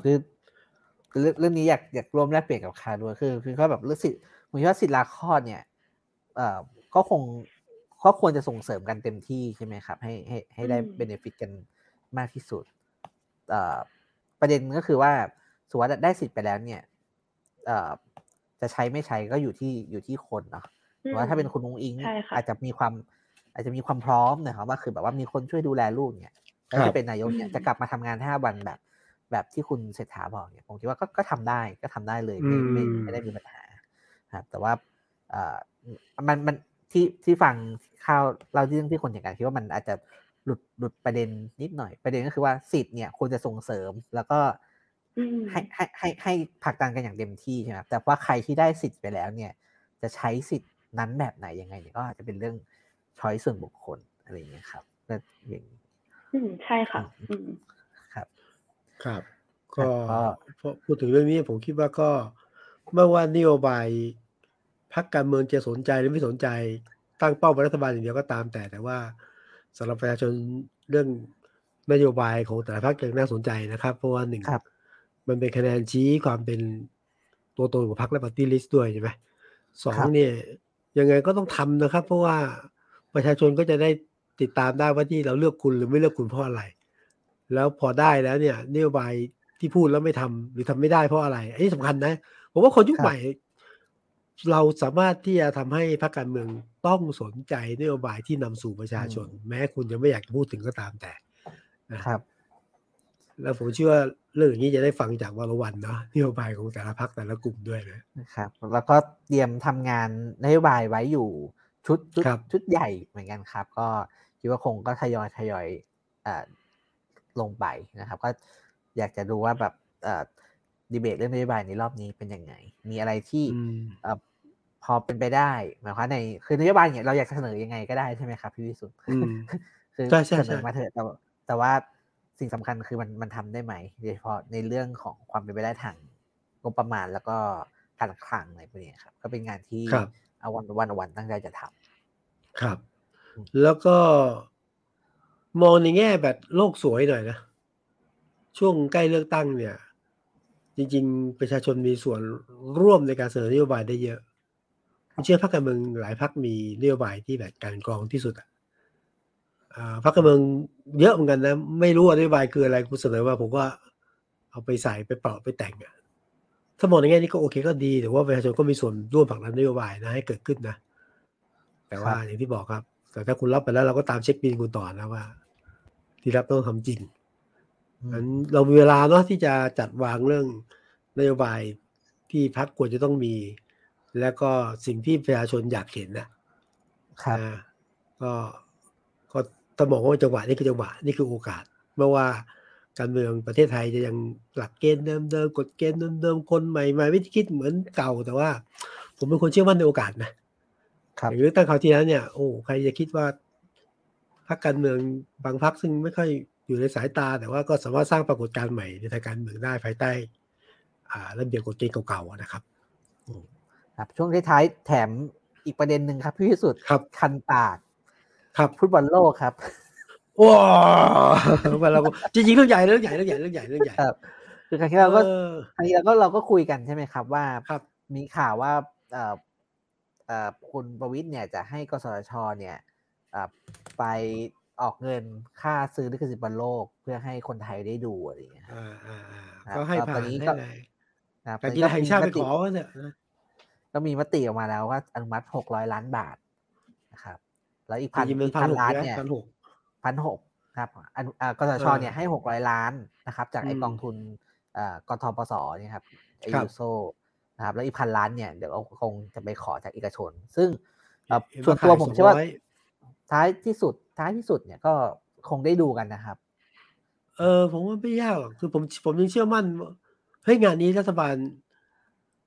คือเรื่องนี้อยากอยากรวมแลกเปลี่ยนกับคาด้วยคือคือเขาแบบเรื่องสิทธิ์ผมคิดว่าสิทธิลาคลอดเนี่ยเอ่อก็คงก็ควรจะส่งเสริมกันเต็มที่ใช่ไหมครับ ให้ให้ให้ได้เบนฟิตกันมากที่สุดเอ่อประเด็นก็คือว่าสมมติว่าได้สิทธิ์ไปแล้วเนี่ยเอ่อจะใช้ไม่ใช้ก็อยู่ที่อยู่ที่คนเนาะว่าถ้าเป็นคุณอุ้งอิงอาจจะมีความ อาจจะมีความพร้อมนะครับว่าคือแบบว่ามีคนช่วยดูแลลูกเนี่ยแล้วจะเป็นนายกเนี่ยจะกลับมาทำงานห้าวันแบบ แบบที่คุณเศรษฐาบอกเนี่ยผมคิดว่าก็ก็ทำได้ก็ทำได้เลยไม่ไม่ไม่ได้มีปัญหาครับแต่ว่าเอ่อมันมันที่ที่ฟังข่าวเราที่เรื่องที่คนอย่างกันคิดว่ามันอาจจะหลุดหลุดประเด็นนิดหน่อย ประเด็นก็คือว่าสิทธิ์เนี่ยควรจะส่งเสริมแล้วก็ให้ให้ให้ให้ผลักดันกันอย่างเต็มที่ใช่ไหมแต่ว่าใครที่ได้สิทธิ์ไปแล้วเนี่ย จะใช้สิทธิ์นั้นแบบไหนยังไงเนี่ยก็อาจจะเป็นเรื่อง ช้อยส่วนบุคคลอะไรอย่างเงี้ยครับก็อย่างนี้อืมใช่ค่ะ อืมครับ ครับ ก็พูดถึงเรื่องนี้ผมคิดว่าก็ไม่ว่านโยบายพรรคการเมืองจะสนใจหรือไม่สนใจตั้งเป้าเป็นรัฐบาลอย่างเดียวก็ตามแต่แต่ว่าสำหรับประชาชนเรื่องนโยบายของแต่ละพรรคยังน่าสนใจนะครับ เพราะว่าหนึ่งมันเป็นคะแนนชี้ความเป็นตัวตนของพรรคและปฏิริษีด้วยใช่ไหมสองเนี่ยยังไงก็ต้องทำนะครับ เพราะว่า ประชาชนก็จะได้ติดตามได้ว่าที่เราเลือกคุณหรือไม่เลือกคุณเพราะอะไร แล้วพอได้แล้วเนี่ยนโยบายที่พูดแล้วไม่ทำหรือทำไม่ได้เพราะอะไร อันนี้สำคัญนะผมว่าคนยุคใหม่ เราสามารถที่จะทำให้พรรคการเมืองต้องสนใจนโยบายที่นำสู่ประชาชน แม้คุณจะไม่อยากพูดถึงก็ตามแต่นะครับ แล้วผมเชื่อว่าเรื่องอย่างนี้จะได้ฟังจากวรวันเนาะนโยบายของแต่ละพรรคแต่ละกลุ่มด้วยนะครับ แล้วก็เตรียมทำงานนโยบายไว้อยู่ ชุดชุดชุดใหญ่เหมือนกันครับ ก็คิดว่าคงก็ทยอยทยอยอ่าลงไปนะครับ ก็อยากจะดูว่าแบบอ่าดีเบตเรื่องนโยบายในรอบนี้เป็นยังไง มีอะไรที่อพอเป็นไปได้หมายความในคือนโยบายเนี่ยเราอยากเสนอยังไงก็ได้ใช่ไหมครับพี่วิสุทธ์คือเสนอมาเถอะแต่แต่ว่าสิ่งสำคัญคือมันมันทำได้ไหมโดยเฉพาะในเรื่องของความเป็นไปได้ทางงบประมาณแล้วก็การคลังอะไรพวกนี้ครับ ก็เป็นงานที่ เอาวันวันวันตั้งใจจะทำครับ แล้วก็มองในแง่แบบโลกสวยหน่อยนะ ช่วงใกล้เลือกตั้งเนี่ย จริง ๆ ประชาชนมีส่วนร่วมในการเสนอนโยบายได้เยอะเชื่อพรรคการเมืองหลายพรรคมีนโยบายที่แบบการกรองที่สุดอะพรรคการเมืองเยอะเหมือนกันนะ ไม่รู้นโยบายคืออะไรกูเสนอว่าผมก็เอาไปใส่ไปเปล่าไปแต่งอะ ถ้ามองในแง่นี้ก็โอเคก็ดีแต่ว่าประชาชนก็มีส่วนร่วมผลักดันนโยบายนะให้เกิดขึ้นนะ แต่ว่าอย่างที่บอกครับ แต่ถ้าคุณรับไปแล้วเราก็ตามเช็คบินคุณต่อนะว่า ที่รับต้องทำจริงนั้นเรามีเวลาเนาะที่จะจัดวางเรื่องนโยบายที่พรรคควรจะต้องมี แล้วก็สิ่งที่ประชาชนอยากเห็นนะครับก็ก็ถ้ามองว่าจังหวะนี้คือจังหวะนี่คือโอกาส เมื่อว่า การเมืองประเทศไทยจะยังหลักเกณฑ์เดิมๆกฎเกณฑ์เดิมๆคนใหม่มาวิธีคิดเหมือนเก่าแต่ว่า ผมเป็นคนเชื่อมั่นในโอกาสนะครับหรือตั้งคราวที่แล้วเนี่ย โอ้ใครจะคิดว่าพรรคการเมืองบางพรรคซึ่งไม่ค่อยอยู่ในสายตา แต่ว่าก็สามารถสร้างปรากฏการณ์ใหม่ในทางการเมืองได้ภายใต้ อ่าระเบียบกฎเกณฑ์เก่าๆนะครับครับ ช่วงท้ายๆแถมอีกประเด็นหนึ่งครับพี่พิสุทธิ์ครับคันปาก ครับฟุตบอลโลกครับ ว้าวเราจริงๆเรื่องใหญ่เรื่องใหญ่เรื่องใหญ่เรื่องใหญ่เรื่องใหญ่ครับคือครั้งที่เราก็ครั้งที่เราก็เราก็คุยกันใช่ไหมครับว่าครับมีข่าวว่าเอ่อเอ่อคุณประวิทย์เนี่ยจะให้กสทชเนี่ยไปออกเงินค่าซื้อลิขสิทธิ์บอลโลก เพื่อให้คนไทยได้ดูอะไรอย่างเงี้ยครับอ่าอ่าอ่าครับก็ให้ก็ตผ่าอนนนี้ให้ก็เลยนะครับการตอนกีนี้ฬาแห่งชาติไปมีมติขอว่าเนี่ยนะก็มีมติออกมาแล้วว่าอนุมัติหกร้อยล้านบาทนะครับ แล้วอีกพัพันนยิมเป็นอีกพันพันหกล้านใช่ไหมเนี่ยพันหก พันหกครับอนุอ่ากสชเออเนี่ยให้หกร้อยล้านนะครับ จากไออืมกองทุนอ่ากทปสเนี่ยครับไอครับยูโซนะครับแล้วอีกพันล้านเนี่ยเดี๋ยวเอาคงจะไปขอจากเอกชน ซึ่งเอ่อเห็นส่วนว่าตัวขายผมเชื่อว่า200ท้ายที่สุดท้ายที่สุดเนี่ยก็คงได้ดูกันนะครับ เออ ผมว่าไม่ยากหรอกคือผมผมยังเชื่อมั่นว่าเฮ้ยงานนี้รัฐบาล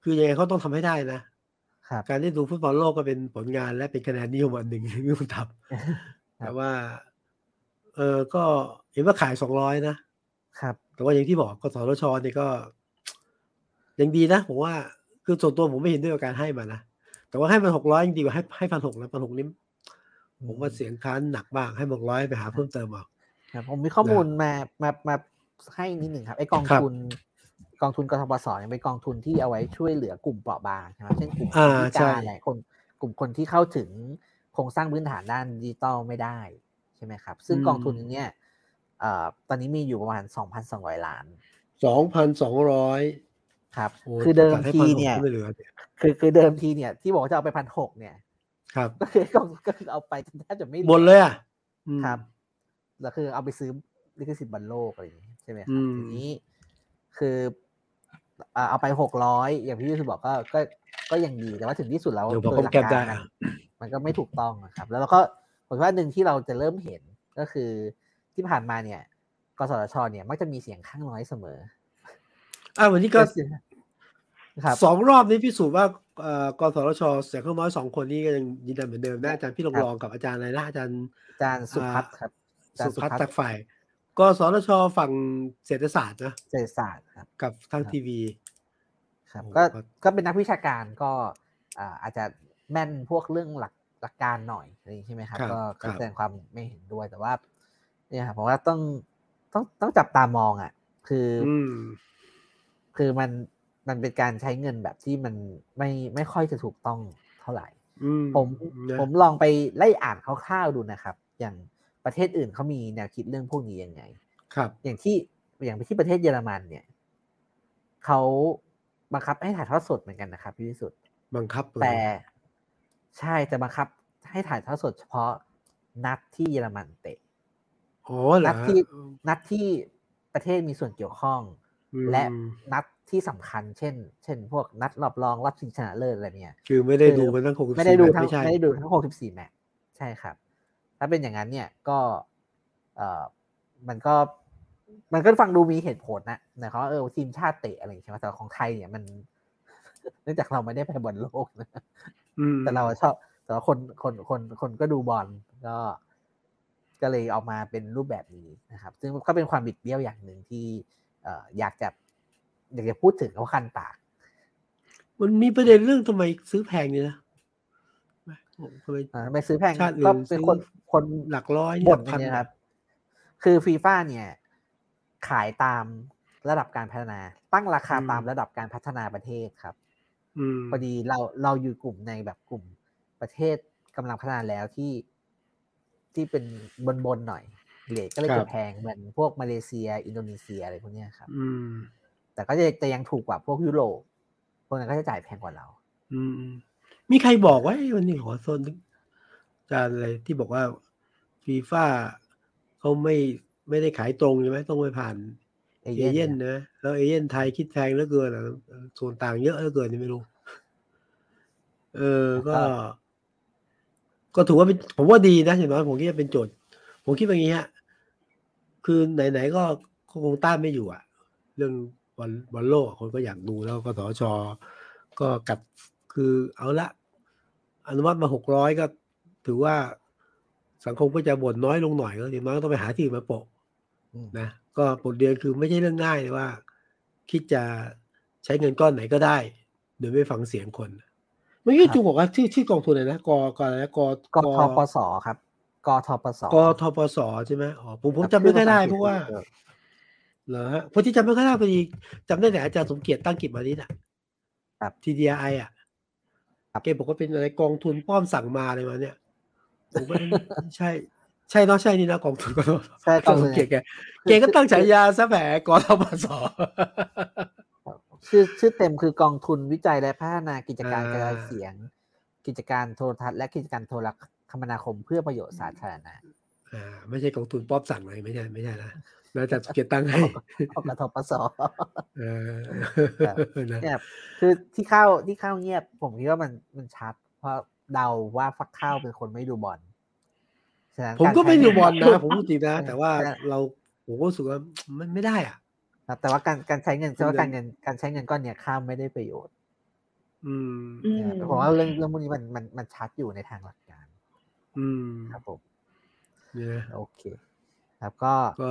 คือยังไงเขาต้องทำให้ได้นะครับการได้ดูฟุตบอลโลกก็เป็นผลงานและเป็นคะแนนนิยมอันหนึ่งที่คุณทำแต่ว่า เออก็เห็นว่าขายสองร้อยนะครับ แต่ว่าอย่างที่บอกกสทชเนี่ยก็ ยังดีนะผมว่าคือส่วนตัวผมไม่เห็นด้วยกับการให้มานะแต่ว่าให้มันหกร้อยยังดีกว่าให้ให้พันหกนะพันหกนี้ผมว่าเสียงค้านหนักมากให้หกร้อยไปหาเพิ่มเติมเอาครับ ผมมีข้อมูลมามามาให้นิดหนึ่งครับไอกองครับทุนกองทุนกทปสเนี่ยเป็นกองทุนที่เอาไว้ช่วยเหลือกลุ่มเปราะบางใช่ไหมเช่นกลุ่มอ่าพิใช่การเนี่ยคนกลุ่มคนที่เข้าถึงโครงสร้างพื้นฐานด้านดิจิตอลไม่ได้ ใช่ไหมครับ ซึ่งกองทุนเนี้ยเอ่อตอนนี้มีอยู่ประมาณ 2,200 ล้านสองพันสองร้อยครับโอ้คือเดิมตัให้ที1,600เนี่ยก็ไม่เหลือเนี่ย คือคือเดิมทีเนี่ย ที่บอกว่าจะเอาไปพันหกเนี่ย ครับ ก็คือกองก็คือเอาไปแทบจะไม่หหมดเลยอะอืมครับแล้วคือเอาไปซื้อลิขสิทธิ์บอลโลกอะไรอย่างงี้ใช่ไหมคอืรับมทีนี้คืออ่าเอาไปหกร้อยอย่างพี่ยุทธบอกก็ก็ก็ยังดีแต่ว่าถึงที่สุดแล้วเดี๋ยวพอโดเขายหลักแก็บกาได้รมันอะมันก็ไม่ถูกต้องนะครับ แล้วเราก็ ผมว่าหนึ่งที่เราจะเริ่มเห็นก็คือที่ผ่านมาเนี่ยกสทชเนี่ยมักจะมีเสียงข้างน้อยเสมออ่าวันนี้ก็ครับสองรอบนี้พิสูจน์ว่าเอ่อกสทชเสียงข้างน้อยสองคนนี้ก็ยังยืนยันเหมือนเดิมนะอาจารย์พี่ลงรองกับอาจารย์อะไรนะอาจารย์อาจารย์สุพัฒน์ครับอาจารสุย์พัฒน์จากฝ่ายกสทชฝั่งเศรษฐศาสตร์นะเศรษฐศาสตร์ครับกับทางครับทีวี ครับโอ้ก็ก็ก็เป็นนักวิชาการก็อ่าอาจจะแม่นพวกเรื่องหลัก หลักการหน่อยอะไรอย่างนี้ใช่ไหมครับครับก็ครัก็บแสดงความไม่เห็นด้วยแต่ว่า เนี่ยครับผมว่าต้องต้องต้องจับตามองอะ คืออืมคือมันมันเป็นการใช้เงินแบบที่มันไม่ไม่ค่อยจะถูกต้องเท่าไหร่อืมผมนะผมลองไปไล่อ่านคร่าวๆดูนะครับ อย่างประเทศอื่นเขามีแนวคิดเรื่องพวกนี้ยังไง ครับ อย่างที่อย่างที่ประเทศเยอรมันเนี่ยเขาบังคับให้ถ่ายทอดสดเหมือนกันนะครับพี่วิสุทธ์บังคับเลยแต่ใช่แต่บังคับ ให้ถ่ายทอดสดเฉพาะนัดที่เยอรมันเตะอ๋อเหรอนัดที่นัดที่ประเทศมีส่วนเกี่ยวข้องอืมและนัดที่สำคัญ เช่น เช่น พวกนัดรอบรองรอบชิงชนะเลิศอะไรเนี่ย คือไม่ได้คือดูมันทั้งหกไม่ได้ดูทั้งไม่ใช่ไม่ได้ดูทั้ง64แมตช์ใช่ครับ ถ้าเป็นอย่างนั้นเนี่ยก็ เอ่อมันก็ มันก็ฟังดูมีเหตุผลนะนะครับว่าเออทีมชาติเตะอะไรอย่างเงี้ยใช่ไหมแต่ของไทยเนี่ยมัน เนื่องจากเราไม่ได้ไปบอลโลกนะอืมแต่เราชอบ แต่ว่าคนคนคนคนก็ดูบอลก็ก็เลยออกมาเป็นรูปแบบนี้นะครับ ซึ่งก็เป็นความบิดเบี้ยวอย่างหนึ่งที่เอ่ออยากจะอยากจะพูดถึงเขาคันปาก มันมีประเด็นเรื่องทำไมซื้อแพงเนี่ยนะทำไมอ่าไปซื้อแพงชาติอื่นก็เป็นคนซื้อคนหลักร้อยบ่นหลักพันเนี่ยนะครับ คือฟีฟ่าเนี่ย ขายตามระดับการพัฒนา ตั้งราคาตามระดับการพัฒนาประเทศครับอืมพอดีเราเราอยู่กลุ่มในแบบกลุ่ม ประเทศกำลังพัฒนาแล้วที่ที่เป็นบนบนๆหน่อยเลทก็เลยครัจะบแพงเหมือนพวกมาเลเซีย อินโดนีเซียอะไรพวกเนี้ยครับ อืม แต่ก็จะจะยังถูกกว่าพวกยุโรปพวกนั้นก็จะจ่ายแพงกว่าเรา อืม มีใครบอกว่าเอ้ยวันนี้ขอโซนอาจารย์อะไรที่บอกว่าฟีฟ่าเขาไม่ไม่ได้ขายตรงใช่ไหมต้องไปผ่านเอเอเย่นเย่นเนี่ยนะแล้วเอเย่นไทยคิดแพงเหลือเกินอะส่วนต่างเยอะเหลือเกินนี่ไม่รู้ เออก็ ก็ถือว่าเป็นผมว่าดีนะอย่างน้อยผมคิดว่าเป็นโจทย์ ผมคิดว่าอย่างนี้ฮะคือไหนๆก็คงต้านไม่อยู่อะเรื่องบอลบอลโลกคนก็อยากดูแล้วก็สชก็กัดคือเอาละอนุมัติมาหกร้อยก็ถือว่าสังคมก็จะบ่นน้อยลงหน่อยก็อย่างน้อยก็ต้องไปหาที่อื่นมาโปะอืมนะก็บทเรียนคือไม่ใช่เรื่องง่ายเลยว่า คิดจะใช้เงินก้อนไหนก็ได้โดยไม่ฟังเสียงคน เมื่อกี้จูบอกว่าชื่อชื่อกองทุนอะไรนะกกอะไรนะกกทปสครับกทปสกทปสใช่ไหมอ๋อผมผมจำไม่ค่อยได้เพราะว่าเหรอฮะเพราะที่จำไม่ค่อยได้พอดีจำได้แต่อาจารย์สมเกียรติตั้งกิจมานิดอะครับ TDI อะครับแกบอกว่าเป็นอะไรกองทุนป้อมสั่งมาอะไรมาเนี่ยผมว่าไม่ใช่ใช่เนาะใช่นี่นะกองทุนกทมใช่กองทุนเก่งแกเก่งก็ตั้งฉายาซะแหมกทมส ชื่อชื่อเต็มคือกองทุนวิจัยและพัฒนากิจการอ่ากระจายเสียง กิจการโทรทัศน์และกิจการโทรคมนาคมเพื่อประโยชน์สาธารณะอ่าไม่ใช่กองทุนป๊อปสั่งเลยไม่ใช่ไม่ใช่นะแล้วแต่เกียรติตั้งให้ของกทปสเออครับนะเนี่ยคือที่เข้าที่เข้าเงียบ ผมคิดว่ามันมันชัด เพราะเดาว่าฟักข้าวเป็นคนไม่ดูบอลฉะนั้นผมก็ารไม่ใช้ดูบอลเงินะ ผมพูดจริงนะ แต่ว่าใช่เราผมก็รู้สึกว่ามันไม่ได้อะ ครับแต่ว่าการการใช้เงินเงินใช่ว่าการเงินการใช้เงินก้อนเนี่ยข้ามไม่ได้ประโยชน์ อืมอืมนะครับผมว่าเรื่องเรื่องพวกนี้มันมันมันชัดอยู่ในทางหลักการ อืมครับผมเนี่ยโอเค ครับก็ก็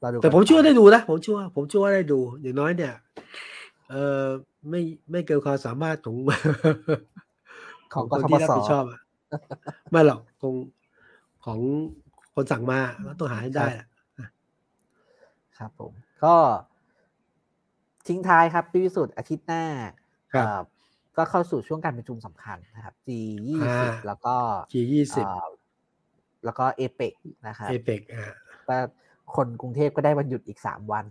เราดูแต่ผมกันเชื่อต่ได้ดูนะผมเชื่อว่าผมเชื่อว่าได้ดู อย่างน้อยเนี่ย เออไม่ไม่เกินความสามารถของของคนกทที่ปรับสผิดชอบอะไม่หรอกคงของคนสั่งมาก็ต้องหาให้ได้แหละครับผม ก็ทิ้งท้ายครับพี่วิสุทธ์อาทิตย์หน้าครับเอ่อก็เข้าสู่ช่วงการประชุมสำคัญนะครับ G ยี่อ่าสิบแล้วก็ G ยี่สิบเอ่อแล้วก็เอเปกนะครับเอเปกอ่าก็คนกรุงเทพก็ได้วันหยุดอีกสามวัน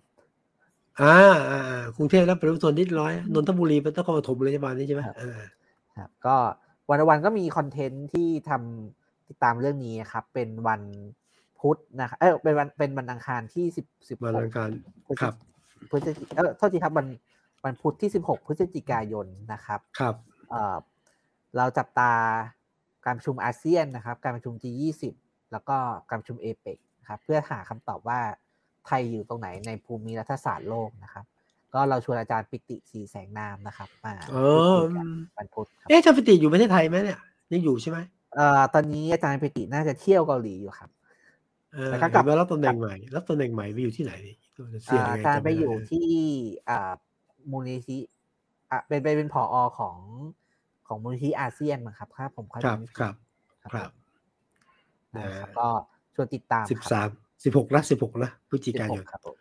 อ่าอ่าอ่ากรุงเทพและปริมณฑลนิดร้อยนนทบุรีเป็นต้องครปฐมเลยใช่ไหมนี่ใช่ไหมครับอ่าครับ ก็วันวันก็มีคอนเทนต์ที่ทำติดตามเรื่องนี้ครับ เป็นวัน พุธนะครับเออเป็นวันเป็นวันอังคารที่สิบสิบวันอังคารครับพฤศจิเออโทษทีครับวันวันพุธที่สิบหกพฤศจิกายนนะครับครับเอ่อเราจับตาการประชุมอาเซียนนะครับ การประชุม G20 แล้วก็การประชุมเอเปกครับเพื่อหาคำตอบว่าไทยอยู่ตรงไหนในภูมิรัฐศาสตร์โลกนะครับ ก็เราชวนอาจารย์ปิติสีแสงนามนะครับมาอ๋อพูดคุยกันวันพุธครับเอ๊ะชาปิติอยู่ประเทศไทยไหมเนี่ยยังอยู่ใช่ไหมเอ่อตอนนี้อาจารย์ปิติน่าจะเที่ยวเกาหลีอยู่ครับ เออแล้วก็กกลัลับบมารับตำแหน่งใหม่รับตำแหน่งใหม่ไปอยู่ที่ไหนนี่เสียอ่ายังไงอาจารย์จำไปม่ด้อยู่ที่อ่ามูลนิธิอะเป็นไปเป็นผอของของมูลนิธิอาเซียนมั้งครับถ้าผมเข้าใจครับไม่ผิดครับครับครับนะครับนะก็ชวนติดตามสิบสามสิบหกนะสิบหกนะพฤศจิสิบกาหยกนครับผม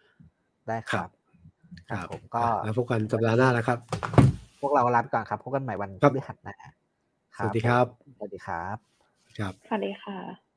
ได้คครัรับบครับผมก็แล้วพบกันสัปดาห์หน้าแล้วครับ พวกเราลาไปก่อนครับพบกันใหม่วันครับพฤหัสหน้าสวัสดีครับ สวัสดีครับ ครับ สวัสดีค่ะ